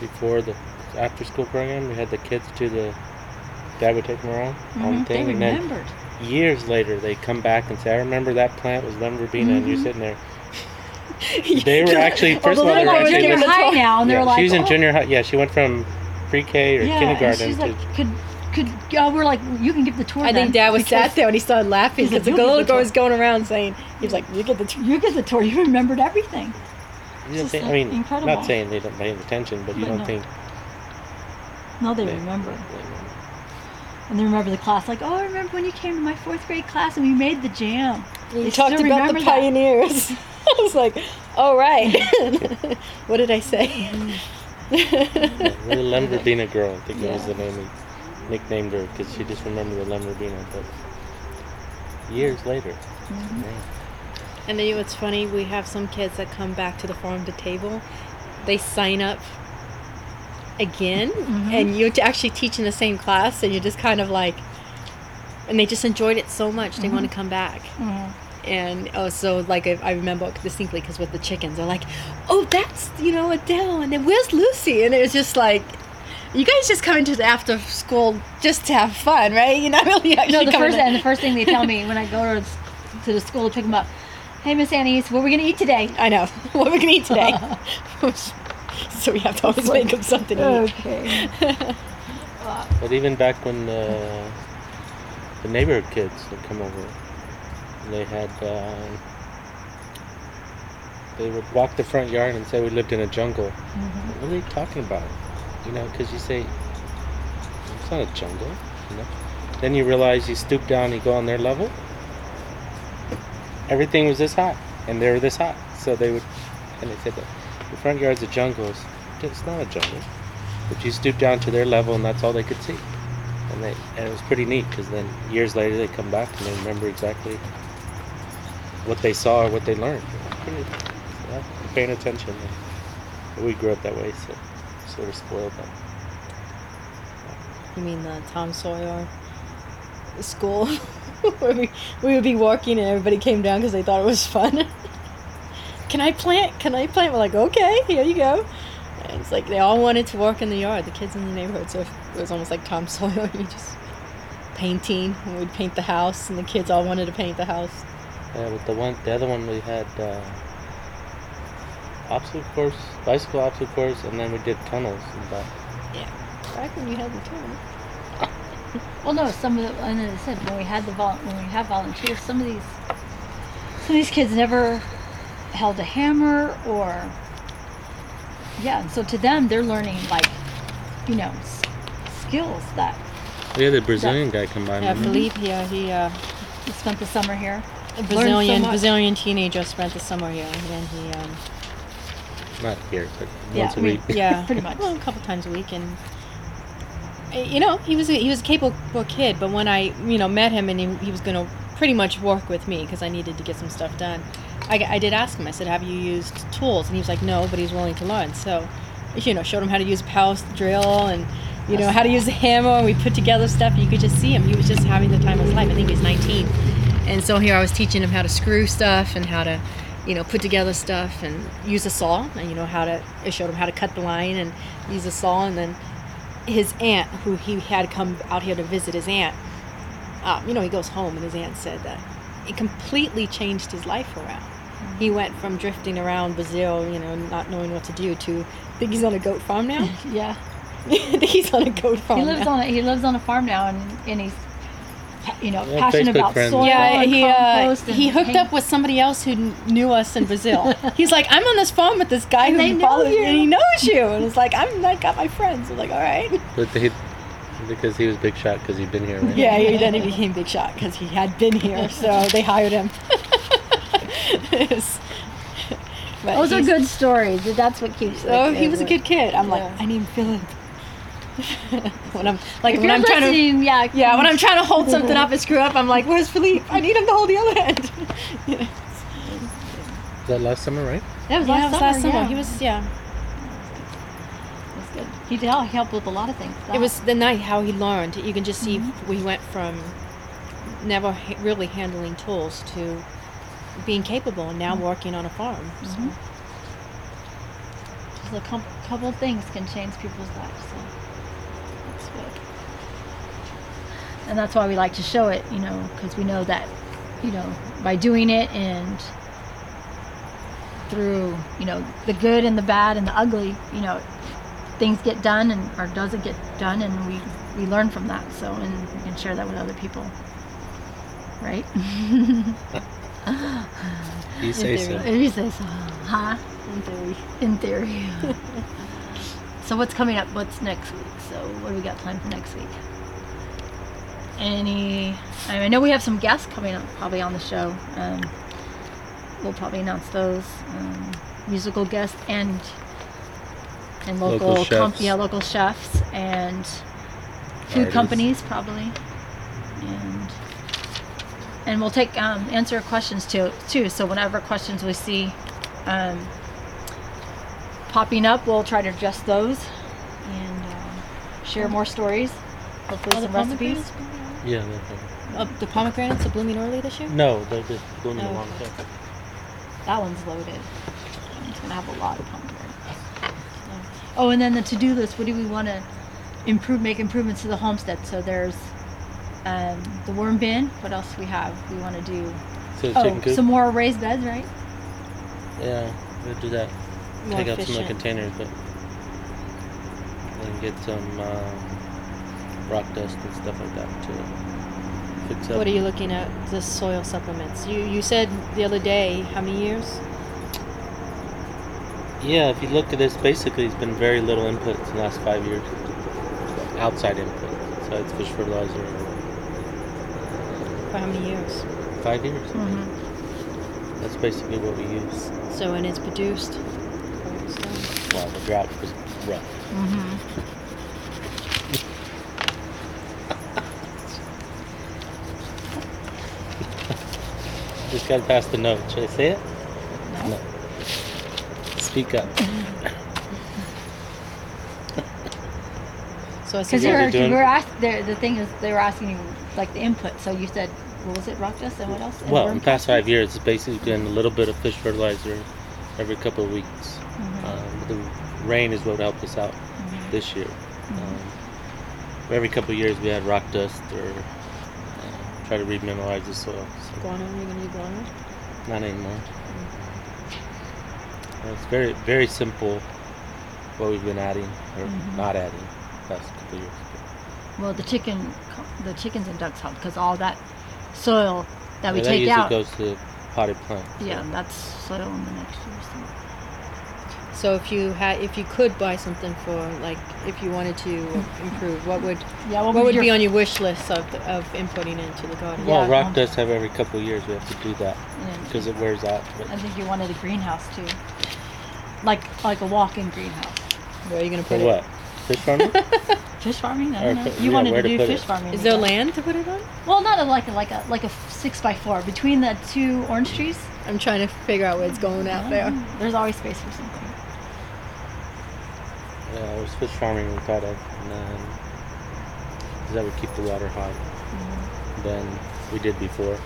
before the after school program. We had the kids to the dad would take them around on the thing, They and then remembered. years later they come back and say, "I remember that plant was lemon verbena," and you're sitting there. They were actually first the of all they were actually junior high now, and yeah, they're like, she was in oh. junior high. Yeah, she went from pre-K or yeah, kindergarten she's to like, could could yeah, we're like, you can give the tour. I then, think dad was because sat there and he started laughing He's like, because the "You'll little the girl was going around saying, he was like, "You get the." T-. You get the tour. You remembered everything. You don't just think, I like mean, incredible. not saying they don't pay attention, but you But don't no. think No, they they remember. they- And they remember the class. Like, oh, I remember when you came to my fourth grade class and we made the jam. We They talked about the pioneers. I was like, "All right." what did I say? Yeah, little lemon verbena girl, I think that was the name he nicknamed her because she just remembered the lemon verbena. But years later, Mm-hmm. man, And then you know what's funny? We have some kids that come back to the farm to table. They sign up again, Mm-hmm. and you're t- actually teaching the same class, and you're just kind of like, and they just enjoyed it so much they want Mm-hmm. to come back. Mhm. And oh, so like I, I remember distinctly because with the chickens, they're like, "Oh, that's you know Adele," and then where's Lucy? And it was just like. You guys just come into the after school just to have fun, right? You're not really actually No, the coming first to- and the first thing they tell me when I go to, to the school to pick them up, hey Miss Anais, what are we gonna eat today? I know. What are we gonna eat today? so we have to always make them something to eat. Okay. but even back when the the neighborhood kids would come over, they had um, they would walk the front yard and say we lived in a jungle. Mm-hmm. What are they talking about? You know, because you say it's not a jungle. You know. Then you realize you stoop down, and you go on their level. Everything was this hot, and they were this hot. So they would, and they said that the front yard's a jungle. It's, it's not a jungle, but you stoop down to their level, and that's all they could see. And they, and it was pretty neat because then years later they come back and they remember exactly what they saw or what they learned. Pretty, yeah, paying attention. We grew up that way, so sort of spoiled them. You mean the Tom Sawyer? school where we, we would be walking and everybody came down because they thought it was fun. Can I plant? Can I plant? We're like, okay, here you go. And it's like they all wanted to work in the yard, the kids in the neighborhood. So it was almost like Tom Sawyer. You just painting, and we'd paint the house, and the kids all wanted to paint the house. Yeah, with the one, the other one we had uh, obstacle course, bicycle obstacle course, and then we did tunnels and that. Back when you had the turn. Well, no, some of the, and as I said, when we had the vol, when we have volunteers, some of these, some of these kids never held a hammer or, yeah, and so to them, they're learning like, you know, s- skills that We had a Brazilian guy come by. Yeah, remember? Philippe. Yeah, he uh, we spent the summer here. a Brazilian much. Brazilian teenager spent the summer here, and he um, Not here, but Yeah, once a we- week. yeah, Pretty much. well, a couple times a week, and uh, you know, he was a, he was a capable kid. But when I you know met him, and he, he was gonna pretty much work with me because I needed to get some stuff done. I, I did ask him. I said, "Have you used tools?" And he was like, "No," but he's willing to learn. So, you know, showed him how to use a power drill and you know how to use a hammer. And we put together stuff. You could just see him. He was just having the time of his life. I think he was 19. And so here I was teaching him how to screw stuff and how to, you know, put together stuff and use a saw. And you know how to. I showed him how to cut the line and use a saw. And then his aunt, who he had come out here to visit his aunt, um, you know, he goes home and his aunt said that it completely changed his life around. He went from drifting around Brazil, you know, not knowing what to do, to I think he's on a goat farm now. Yeah, I think he's on a goat farm. he lives now. on a, he lives on a farm now, and, and he's, you know, Yeah, passionate Facebook about friends. soil Yeah, and he uh, compost. and he hooked paint. up with somebody else who kn- knew us in Brazil. He's like, I'm on this phone with this guy And they who know follows you. and he knows you. And it's like, I'm I got my friends. I'm like, all right. But he, because he was big shot because he'd been here, right? Yeah, he, then he became big shot because he had been here, so they hired him. It's- but Those are good stories. That's what keeps. Oh, like, he was a uh, good kid. I'm like, I need Philip. when I'm like If when I'm trying to listening, yeah, yeah when I'm trying to hold something up and screw up, I'm like, where's Philippe? I need him to hold the other end. yeah, Was that last summer, right? that was it last was summer. last summer. yeah. He was yeah. It was good. He did. He helped with a lot of things. It was the night how he learned. You can just see Mm-hmm. we went from never ha- really handling tools to being capable and now Mm-hmm. working on a farm. So. Just a com- couple of things can change people's lives. So that's good. And that's why we like to show it, you know, because we know that, you know, by doing it and through, you know, the good and the bad and the ugly, you know, things get done and or doesn't get done, and we we learn from that. So and we can share that with other people, right? You say so. theory. you say so, huh? In theory. In theory. so what's coming up? What's next week? So what do we got planned for next week? Any? I, mean, I know we have some guests coming up probably on the show. Um, we'll probably announce those um, musical guests and and local, Local comp- chefs. yeah local chefs and food Artists. companies probably and and we'll take um, answer questions too too so whenever questions we see um, popping up we'll try to address those and uh, share more stories hopefully some recipes pomegranates? Yeah. no, no. Uh, the pomegranates are blooming early this year. No, they're just blooming Oh. along. Yeah. that one's loaded it's gonna have a lot of pomegranates oh and then the to-do list what do we want to improve make improvements to the homestead so there's um, the worm bin what else we have we want to do So oh chicken coop. some more raised beds right Yeah, we'll do that. More Take out some of the efficient. containers, but and get some um, rock dust and stuff like that to fix up. What are you looking at? The soil supplements. You you said the other day how many years? Yeah, if you look at this, basically it's been very little input in the last five years. Outside input, so it's fish fertilizer. For how many years? Five years. mm-hmm. That's basically what we use. So when it's produced. before. Well, the drought was rough. Mm-hmm. Just gotta pass the note. Should I say it? No. Speak up. So So I said, Because you they're were, doing- you were asked, the, the thing is, they were asking you like the input. So you said, what was it, rock dust and what else? And Well, worm in the past five years, it's basically been a little bit of fish fertilizer every couple of weeks. Mm-hmm. Um, the rain is what helped us out this year. Mm-hmm. Um, every couple of years, we had rock dust or try to remineralize the soil. So guano, are you going to do guano? not anymore. Uh, It's very, very simple what we've been adding or Mm-hmm. not adding last couple of years. Well, the chicken, the chickens and ducks help because all that soil that we that take out, goes to potted plants. so- yeah, that's soil in the next year. So. So if you had, if you could buy something for, like, if you wanted to improve, what would, Yeah, what would would be on your wish list of, of inputting into the garden? Well, Yeah, rock does have every couple of years we have to do that Yeah. because it wears out. But I think you wanted a greenhouse too, like like a walk-in greenhouse. Where are you going to for put what? it? Fish farming? Fish farming? I Or don't know. put- You yeah, wanted where to to do put fish it? farming. Is there yeah. land to put it on? Well, not a, like a, like a like a six by four between the two orange trees. I'm trying to figure out where it's going out there. There's always space for something. Yeah, it was fish farming we thought of, and then 'cause that would keep the water hot Mm-hmm. Than we did before.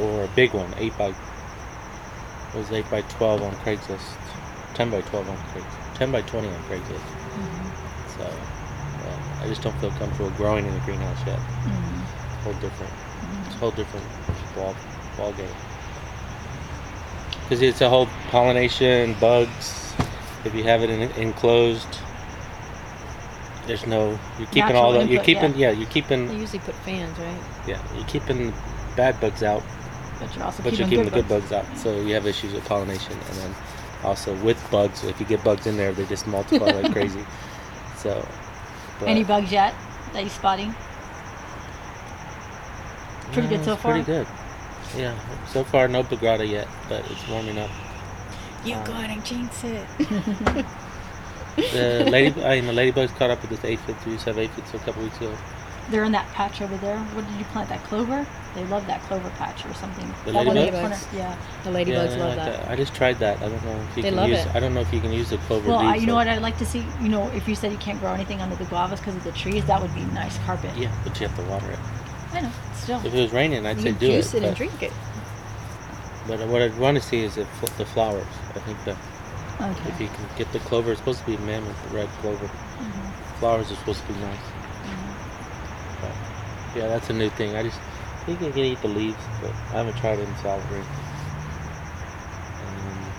Or a big one, eight by. It was eight by twelve on Craigslist, ten by twelve on Craigslist, ten by twenty on Craigslist. Mm-hmm. So, I just don't feel comfortable growing in a greenhouse yet. Mm-hmm. Whole different, it's a whole different ball ball game. Because it's a whole pollination, bugs. If you have it in, enclosed, there's no. You're keeping Natural all the. You're input, keeping. yeah. Yeah. you're keeping. They usually put fans, right? Yeah, you're keeping bad bugs out, But you're also but you're keeping the good bugs. out. So you have issues with pollination, and then also with bugs. If you get bugs in there, they just multiply like crazy. So. but- Any bugs yet that you're spotting? Pretty good so it's far. Pretty good. Yeah, so far no bagrada yet, but it's warming up. You Um, go ahead and jinx it. The lady, I mean, the ladybugs caught up with this aphids. We used to have aphids a couple weeks ago. They're in that patch over there. What did you plant? That clover? They love that clover patch or something. The that one in the ladybugs? Yeah. The ladybugs yeah, love like that. I just tried that. I don't know if you They can love use. it. I don't know if you can use the clover Well, I, leaves. you know what I'd like to see? You know, if you said you can't grow anything under the guavas because of the trees, that would be nice carpet. Yeah, but you have to water it. I know. Still. If it was raining, I'd say do juice it. it, and but, drink it. but what I'd want to see is the, fl- the flowers. I think that Okay. if you can get the clover, it's supposed to be mammoth, the red clover. Mm-hmm. Flowers are supposed to be nice. But, yeah, that's a new thing. I just think you can eat the leaves, but I haven't tried it in salad. Um,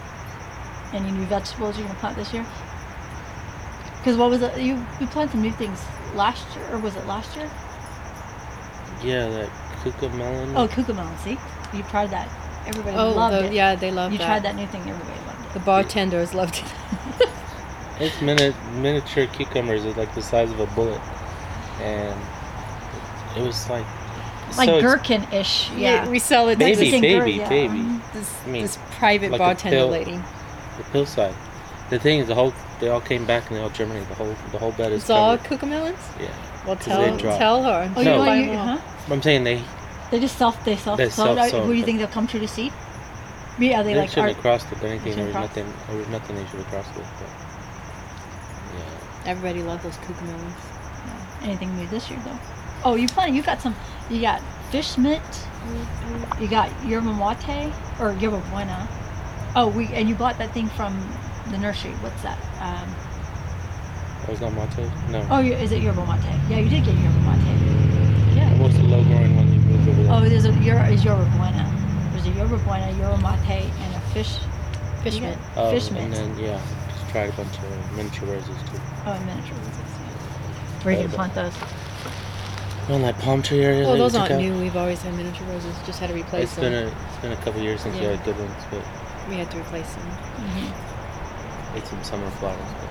Any new vegetables you're gonna plant this year? Because what was it? You you planted some new things last year, or was it last year? Yeah, that cucamelon. Oh, cucamelon. See, you tried that. Everybody Oh, loved the, it. yeah, they love You that. tried that new thing. Everybody loved it. The it. bartenders loved it. It's mini- miniature cucumbers. It's like the size of a bullet, and it was like Like so ex- gherkin-ish. Yeah. we sell it Baby, to this, baby, yeah. baby. This, I mean, this private like bartender pill. lady. The hillside. The thing is, the whole they all came back and they all germinated. The whole the whole bed is It's all covered. cucamelons? Yeah, Well, 'Cause tell, they tell her. Oh, No. you, Buy want you, huh? But I'm saying they They just self they self They sold. self-sow, Who do you think they'll come true to seed? Yeah, they they like shouldn't are, have crossed it. But anything shouldn't there was cross. nothing. There was nothing they should have crossed with. But, yeah. Everybody loved those cucamelons. anything new this year though. Oh, you planted. You got some. You got fish mint. You got yerba mate or yerba buena. Oh, we and you bought that thing from the nursery. What's that? Um, That was not mate. No. oh, is it yerba mate? Yeah, you did get yerba mate. Yeah. What's the low growing one you moved over there? Oh, there's a yerba is yerba buena. There's a yerba buena, yerba mate, and a fish. Fish you got mint. Oh, Fish and mint. then yeah, just tried a bunch of miniature roses too. Oh, and miniature roses. Yeah. Where you Okay. gonna plant uh, those? On that palm tree area. Oh, that those we aren't took out. new. We've always had miniature roses. Just had to replace It's them. been a it's been a couple years since we Yeah. had good ones, but We had to replace them. Mm-hmm. it's some summer flowers. But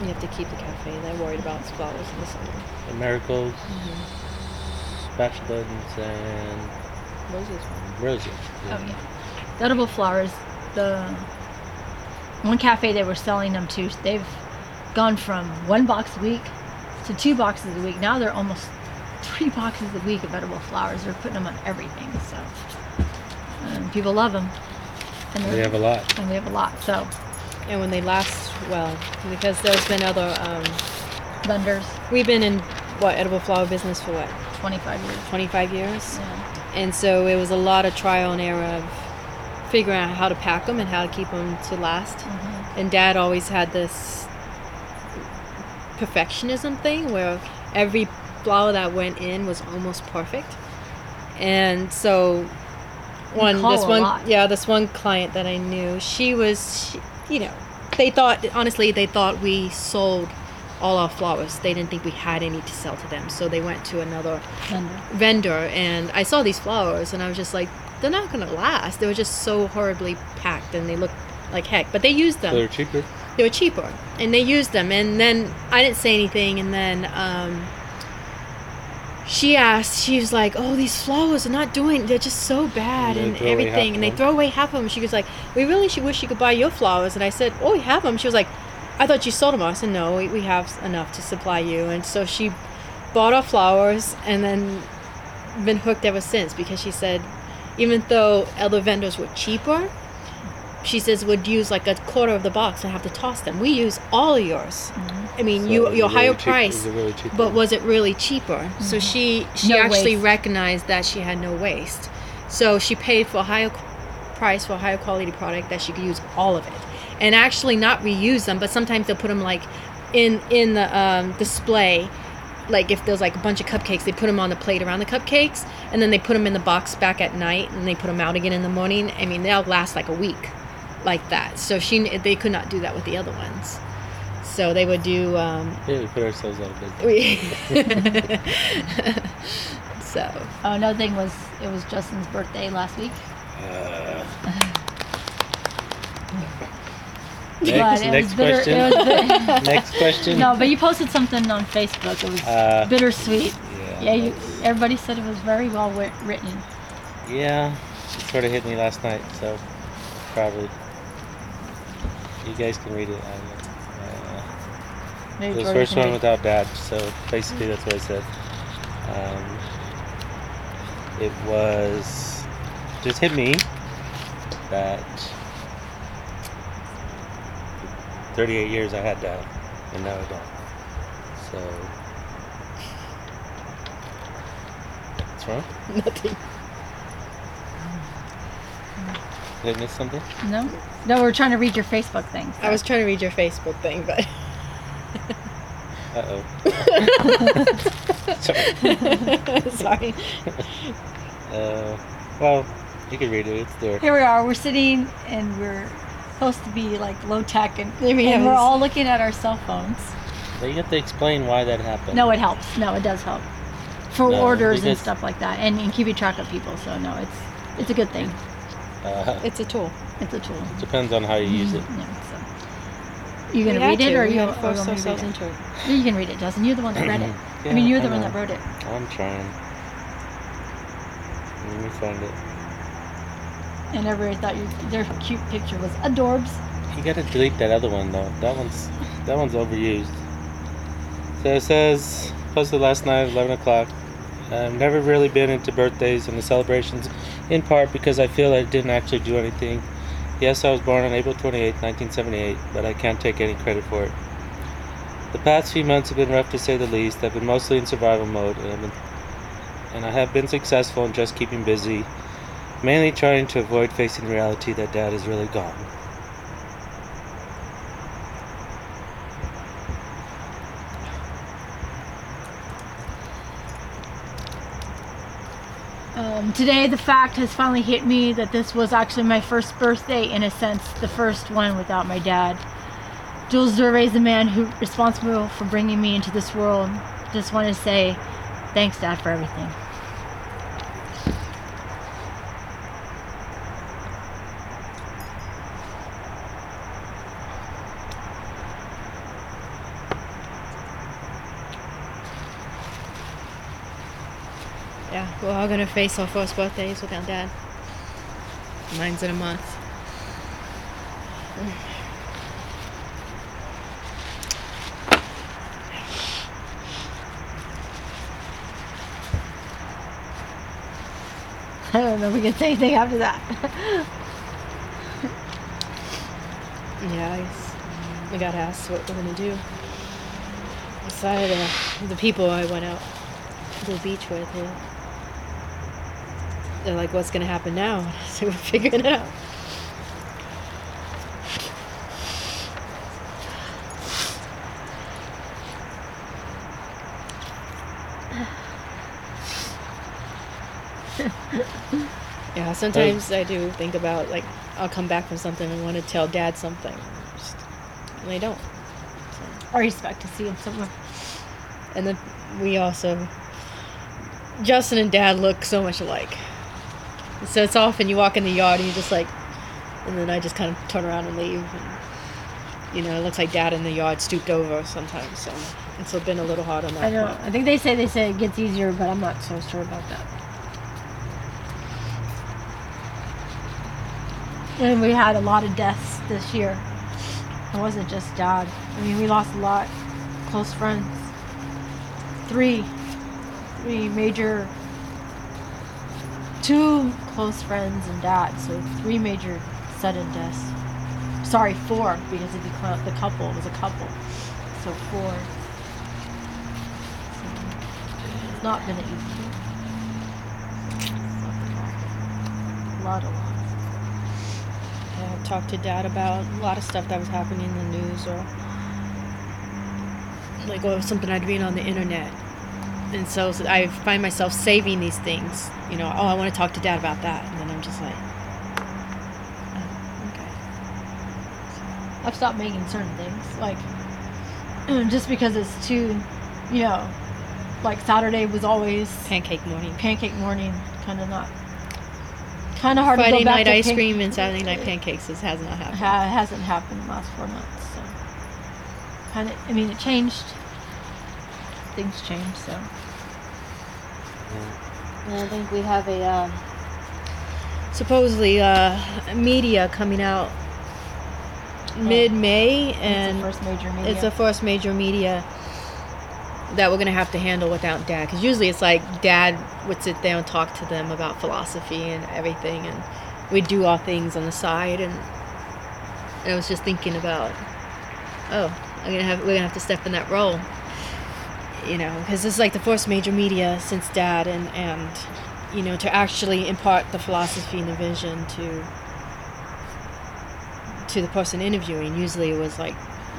You have to keep the cafe. They're worried about flowers in the summer. the marigolds, Mm-hmm. splash buttons, and Roses. roses. Oh yeah. The edible flowers. The one cafe they were selling them to, they've gone from one box a week to two boxes a week. Now they're almost three boxes a week of edible flowers. They're putting them on everything. So and people love them. And they're- have a lot. and we have a lot. So And when they last well because there's been other. Um, Vendors, we've been in what edible flower business for what 25 years. 25 years, Yeah. and so it was a lot of trial and error of figuring out how to pack them and how to keep them to last. And Dad always had this perfectionism thing where every flower that went in was almost perfect, and so one call this a one lot. yeah this one client that I knew she was she, you know they thought honestly they thought we sold all our flowers. They didn't think we had any to sell to them. So they went to another Vendor. vendor and I saw these flowers and I was just like they're not gonna last. They were just so horribly packed and they looked like heck. But they used them. They're cheaper. they were cheaper and they used them. And then i didn't say anything and then um, she asked she was like oh these flowers are not doing they're just so bad And and throw away half everything and they throw away half of them she was like we really should wish you could buy your flowers and i said oh we have them she was like i thought you sold them i said no we, we have enough to supply you and so she bought our flowers and then been hooked ever since because she said even though other vendors were cheaper she says would use like a quarter of the box and have to toss them. We use all of yours. I mean, So you your higher price, really but was it really cheaper? So she she No actually waste. recognized that she had no waste. So she paid for a higher price for a higher quality product that she could use all of it, and actually not reuse them. But sometimes they'll put them like in in the um, display. Like if there's like a bunch of cupcakes, they put them on the plate around the cupcakes, and then they put them in the box back at night, and they put them out again in the morning. I mean, they'll last like a week, like that. So she they could not do that with the other ones. So they would do um, Yeah, we put ourselves out of business. we so Oh, another thing was it was Justin's birthday last week. Uh, next, it next was bitter. question. It was bit- next question. no, but you posted something on Facebook. It was Uh, bittersweet. Yeah. Yeah, you, everybody said it was very well written. Yeah, it sort of hit me last night, so probably. You guys can read it. I, uh, Maybe it was Jordan first one without dad, so basically that's what I said. Um, it was just hit me that 38 years I had dad, and now I don't. So. What's wrong? nothing. Did I miss something? No, no, we're trying to read your Facebook thing. I was trying to read your Facebook thing, but Uh oh. Sorry. sorry. Uh, well, you can read it. It's there. Here we are. We're sitting and we're supposed to be like low tech, and, There we and have we're this- all looking at our cell phones. But you have to explain why that happened. No, it helps. No, it does help for No, orders and because- stuff like that, and, and keeping track of people. So no, it's it's a good thing. Uh, It's a tool. It's a tool. depends on how you use it. Yeah, so. You We gonna read it, or you, had or to force want me to ourselves it? into it. Yeah, You can read it, Justin. You're the one that read it. I Yeah, mean, you're the I one know. that wrote it. I'm trying. Let me find it. And everybody thought your their cute picture was adorbs. You gotta delete that other one though. That one's that one's overused. So it says posted last night at 11 o'clock. I've never really been into birthdays and the celebrations, in part because I feel I didn't actually do anything. Yes, I was born on April 28, 1978, but I can't take any credit for it. The past few months have been rough to say the least. I've been mostly in survival mode, and, I've been, and I have been successful in just keeping busy, mainly trying to avoid facing the reality that Dad is really gone. Today, the fact has finally hit me that this was actually my first birthday, in a sense, the first one without my dad. Jules Dervaes is the man who responsible for bringing me into this world. Just want to say, thanks, Dad, for everything. Yeah, we're all gonna face our first birthdays without dad. Mine's in a month. I don't know if we can say anything after that. Yeah, it's, I got asked what we're gonna do. Decided uh, the people I went out to the beach with, uh, they're like, "What's gonna happen now?" So we're figuring it out. Yeah, sometimes I do think about like I'll come back from something and want to tell dad something, Just- and I don't. I expect to see him somewhere. And then we also, Justin and dad look so much alike. So it's often you walk in the yard and you just like, and then I just kind of turn around and leave. And, you know, it looks like dad in the yard stooped over sometimes. So it's been a little hard on that. I know. part. I think they say they say it gets easier, but I'm not so sure about that. And we had a lot of deaths this year. It wasn't just dad. I mean, we lost a lot. Close friends. Three. Three major. Two close friends and dad. So three major sudden deaths. Sorry, four, because you count the couple, it was a couple. So four. It's not been easy. A lot of loss. I talked to dad about a lot of stuff that was happening in the news or like something I'd read on the internet. And so, I find myself saving these things. You know, oh, I want to talk to dad about that. And then I'm just like, oh, okay. I've stopped making certain things. Like, just because it's too, you know, like Saturday was always Pancake morning. pancake morning, kind of not, kind of hard to Friday go back night to ice pan- cream and Saturday night pancakes this has not happened. Ha- hasn't happened in the last four months. So, kind of, I mean, it changed. Things change. so. And I think we have a um, supposedly uh, media coming out mid-May, it's and the first major media. it's the first major media that we're gonna have to handle without dad. Because usually it's like dad would sit there and talk to them about philosophy and everything, and we'd do our things on the side. And, and I was just thinking about, oh, I'm gonna have we're gonna have to step in that role you know, because this is like the first major media since Dad, and and you know to actually impart the philosophy and the vision to to the person interviewing. Usually, it was like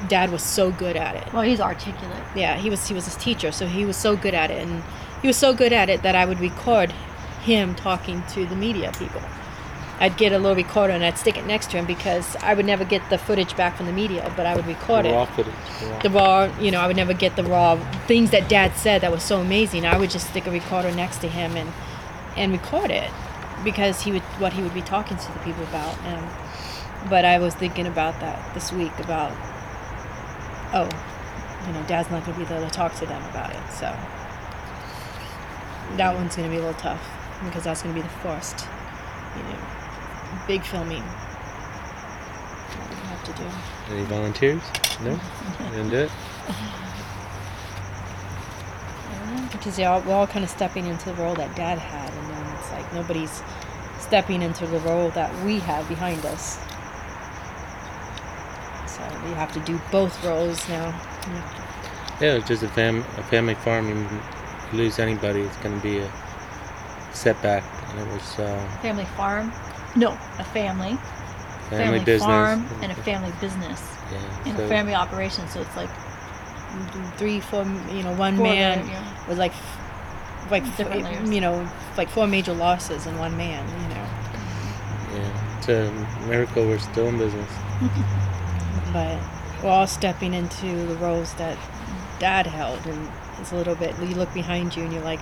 Dad was so good at it. well, he's articulate. Yeah, he was he was his teacher, so he was so good at it, and he was so good at it that I would record him talking to the media people. I'd get a little recorder and I'd stick it next to him because I would never get the footage back from the media, but I would record The it raw footage. the raw- the raw, you know, I would never get the raw things that Dad said that was so amazing. I would just stick a recorder next to him and and record it because he would what he would be talking to the people about. And but I was thinking about that this week about oh, you know, Dad's not going to be there to talk to them about it. So that one's going to be a little tough because that's going to be the first, you know, big filming. that we have to do. Any volunteers? No? You didn't do it? because they all, we're all kind of stepping into the role that dad had and then it's like nobody's stepping into the role that we have behind us so we have to do both roles now Yeah, it's just a, fam- a family farm. You you lose anybody, it's going to be a setback. And it was uh, Family farm. No, a family. family, business. farm and a family business yeah, and so- a family operation. So it's like three four you know one four man layer, yeah. was like like Different f- you know like four major losses in one man you know Yeah, it's a miracle we're still in business. but we're all stepping into the roles that dad held and it's a little bit you look behind you and you're like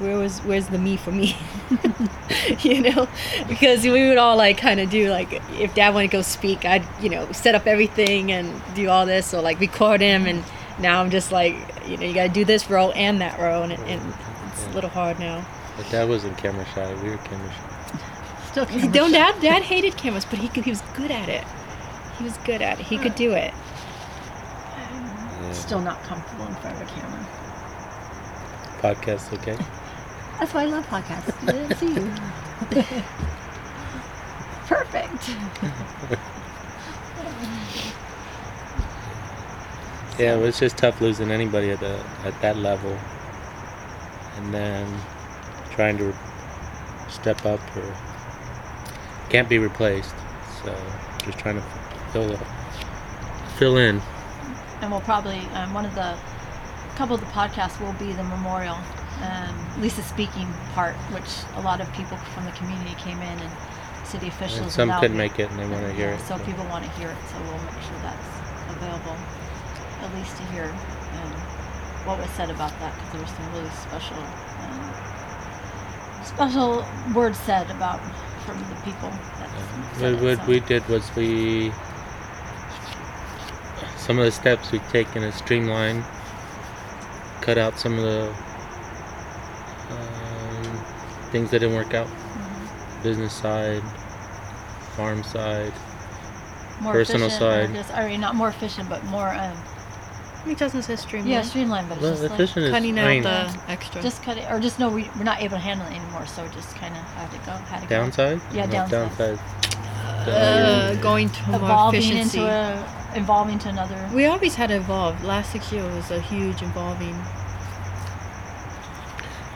where was where's the me for me you know because we would all like kind of do like if dad wanted to go speak i'd you know set up everything and do all this or like record him and now i'm just like you know you gotta do this role and that role and, it, and it's a little hard now But dad wasn't camera shy. We were camera shy. still He- camera don't shy. dad dad hated cameras but he could, he was good at it he was good at it he could do it Yeah. Still not comfortable in front of a camera. Podcast, okay? That's why I love podcasts. I didn't see you. Perfect. Yeah, it was just tough losing anybody at the at that level, and then trying to step up or can't be replaced. So just trying to fill fill in. and we'll probably um, one of the couple of the podcasts will be the memorial um, Lisa speaking part, which a lot of people from the community came in and city officials. And some couldn't make it, and they want to hear Yeah, it. So people want to hear it, so we'll make sure that's available, at least to hear um, what was said about that, because there was some really special, um, special words said about from the people. That said What, it, so- we did was we some of the steps we've taken is streamline, cut out some of the things that didn't work out, Mhm. business side, farm side. more personal side. Just, I mean, not more efficient, but more. Um, It doesn't say streamline. yeah, streamlined, but it's Well, just like efficient is. Cutting I out mean, the extra. just cut it, or just no, we, we're not able to handle it anymore, so just kind of had to go, had to go. downside. Yeah, Not downside. uh, going to more efficiency. into a, evolving to another. we always had to evolve. Last six years was a huge evolving.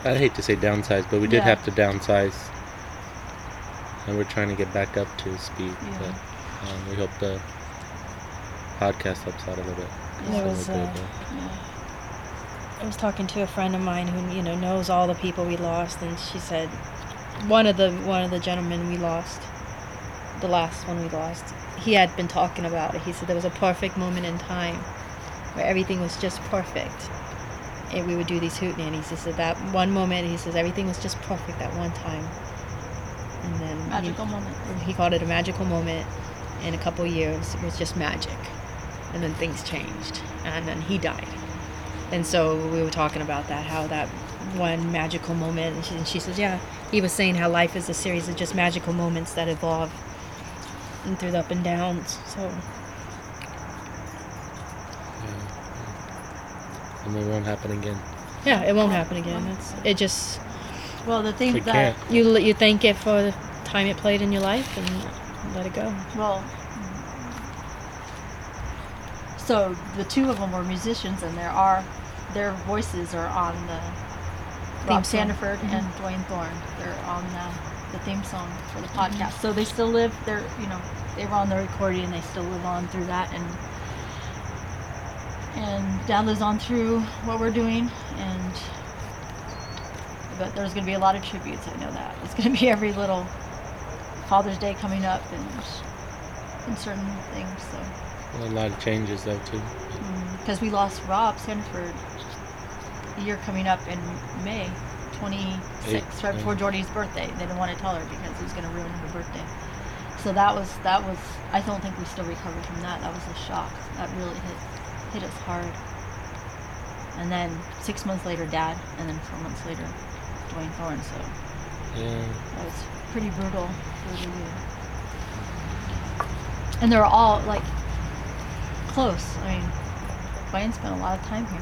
I hate to say downsize, but we did Yeah. have to downsize, and we're trying to get back up to speed. Yeah. But um, we hope the podcast helps out a little bit. There So was, uh. Yeah. I was talking to a friend of mine who you know knows all the people we lost, and she said one of the one of the gentlemen we lost, the last one we lost, he had been talking about it. He said there was a perfect moment in time where everything was just perfect, and we would do these hoot hootenannies. He said that one moment, he says everything was just perfect that one time, and then he- moment. he called it a magical moment in a couple years. It was just magic. And then things changed. And then he died. And so we were talking about that how that one magical moment and she, and she says yeah he was saying how life is a series of just magical moments that evolve and through the up and downs. So And it won't happen again. yeah it won't happen again it's it just Well, the thing We that can't. you you thank it for the time it played in your life and let it go well. So the two of them were musicians, and there are their voices are on the Rob song. Sandiford and mm-hmm. Dwayne Thorne. They're on the, the theme song for the mm-hmm. podcast. So they still live. They're you know they were on the recording. and They still live on through that, and and Dad lives on through what we're doing, and but there's going to be a lot of tributes. I know that it's going to be every little Father's Day coming up, and and certain things. So A lot of changes though too. Mm-hmm, because we lost Rob Sanford a year coming up in May 26th, Eight, right before. Jordy's birthday. They didn't want to tell her because it was going to ruin her birthday. So that was that was. I don't think we still recovered from that. That was a shock. That really hit hit us hard. And then six months later, Dad, and then four months later, Dwayne Thorne. So Yeah. that was pretty brutal for the year. And they're all like close. I mean, Dwayne spent a lot of time here.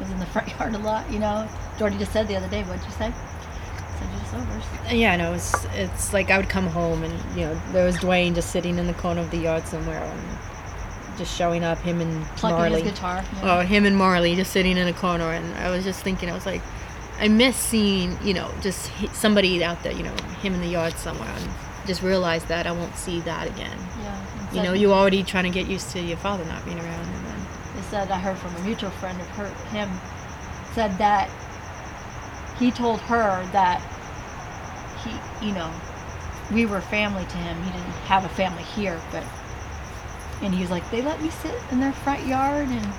Was in the front yard a lot, you know. Jordy just said the other day, what'd you say? Said you just over. Yeah, no, it's it's like I would come home and you know there was Dwayne just sitting in the corner of the yard somewhere and just showing up him and Plucking Marley. his guitar. Oh, him and Marley just sitting in a corner, and I was just thinking, I was like, I miss seeing, you know, just somebody out there, you know, him in the yard somewhere, and just realized that I won't see that again. Yeah. You know, said- you already trying to get used to your father not being around, and then They said I heard from a mutual friend of her, him, said that he told her that he, you know, we were family to him. He didn't have a family here, but and he was like, they let me sit in their front yard and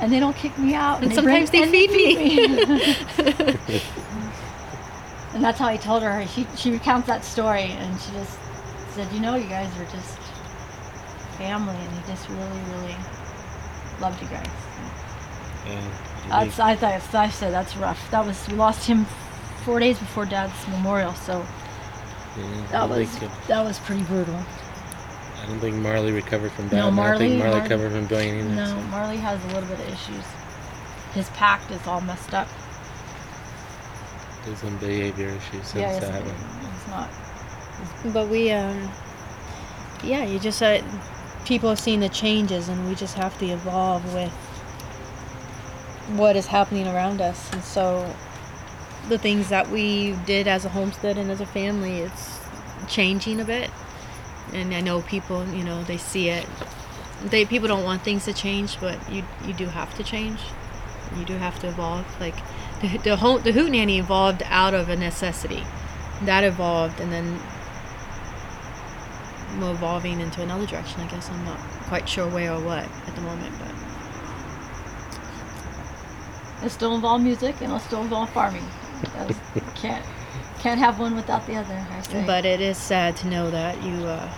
and they don't kick me out. And bring- sometimes they and feed me. and that's how he told her. She she recounts that story, and she just said, you know, you guys are just family, and he just really, really loved you guys. Yeah. That's I thought I said that's rough. That was we lost him four days before Dad's memorial, so Yeah, that was think, that was pretty brutal. I don't think Marley recovered from that. No, and I don't think Marley- Marley Marley- recovered from Dwayne either. No, so. Marley has a little bit of issues. His pact is all messed up. There's some behavior issues since yeah, it's, that it's not. But we, um, yeah, you just uh, people have seen the changes, and we just have to evolve with what is happening around us. And so, the things that we did as a homestead and as a family, it's changing a bit. And I know people, you know, they see it. They people don't want things to change, but you you do have to change. You do have to evolve. Like the the home, the hootenanny evolved out of a necessity. That evolved, and then we're evolving into another direction. I guess I'm not quite sure where or what at the moment, but It still involve music and it'll still involve farming. Those can't can't have one without the other. I say. but it is sad to know that you. Uh,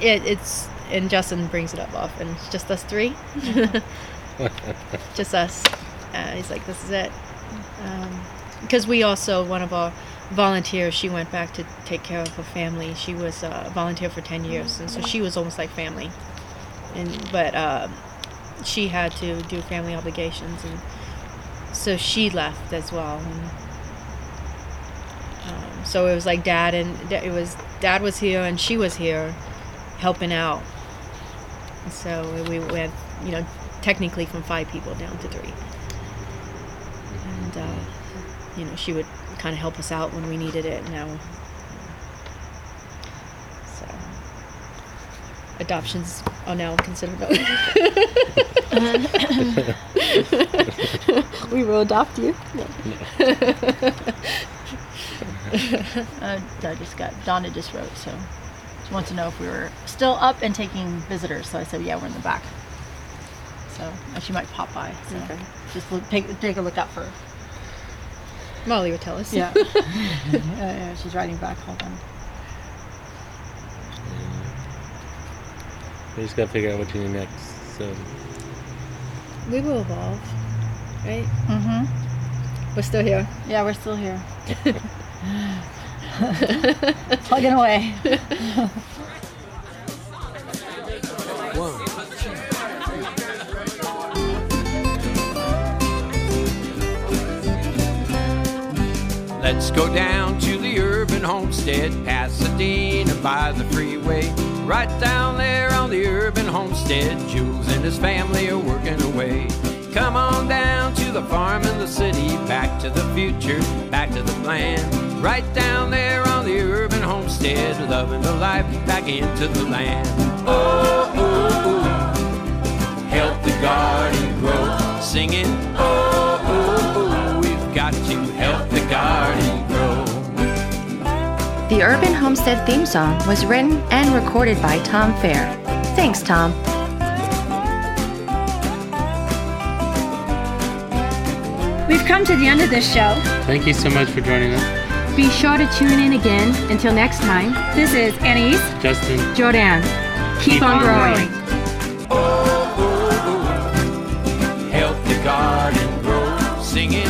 it, it's and Justin brings it up often. It's just us three, just us. Uh, he's like, this is it. Because we also one of our volunteers, she went back to take care of her family. She was uh, a volunteer for ten years, and so she was almost like family. And but uh, she had to do family obligations, and so she left as well. And, um, so it was like dad and it was dad was here and she was here, helping out. So we went, you know, technically from five people down to three. And uh, you know, she would kind of help us out when we needed it. Now, so adoptions are now considered. we will adopt you. Uh, I just got Donna just wrote, so she wants to know if we were still up and taking visitors. So I said, yeah, we're in the back. So she might pop by. So Okay. just look, take take a look out for. her. Molly would tell us. Yeah. uh, yeah, she's riding back. Hold on. We just gotta figure out what to do next. So we will evolve, right? Mm-hmm. We're still here. Yeah, we're still here. Plugging away. Let's go down to the urban homestead, Pasadena by the freeway. Right down there on the urban homestead, Jules and his family are working away. Come on down to the farm in the city, back to the future, back to the plan. Right down there on the urban homestead, loving the life back into the land. Oh, help the garden grow, singing. Oh, oh, we've got to help the garden. The Urban Homestead theme song was written and recorded by Tom Fair. Thanks, Tom. We've come to the end of this show. thank you so much for joining us, Be sure to tune in again. Until next time, this is Anais Justin. Jordanne. Keep, on, growing. Oh, oh, oh, Help the garden grow, singing.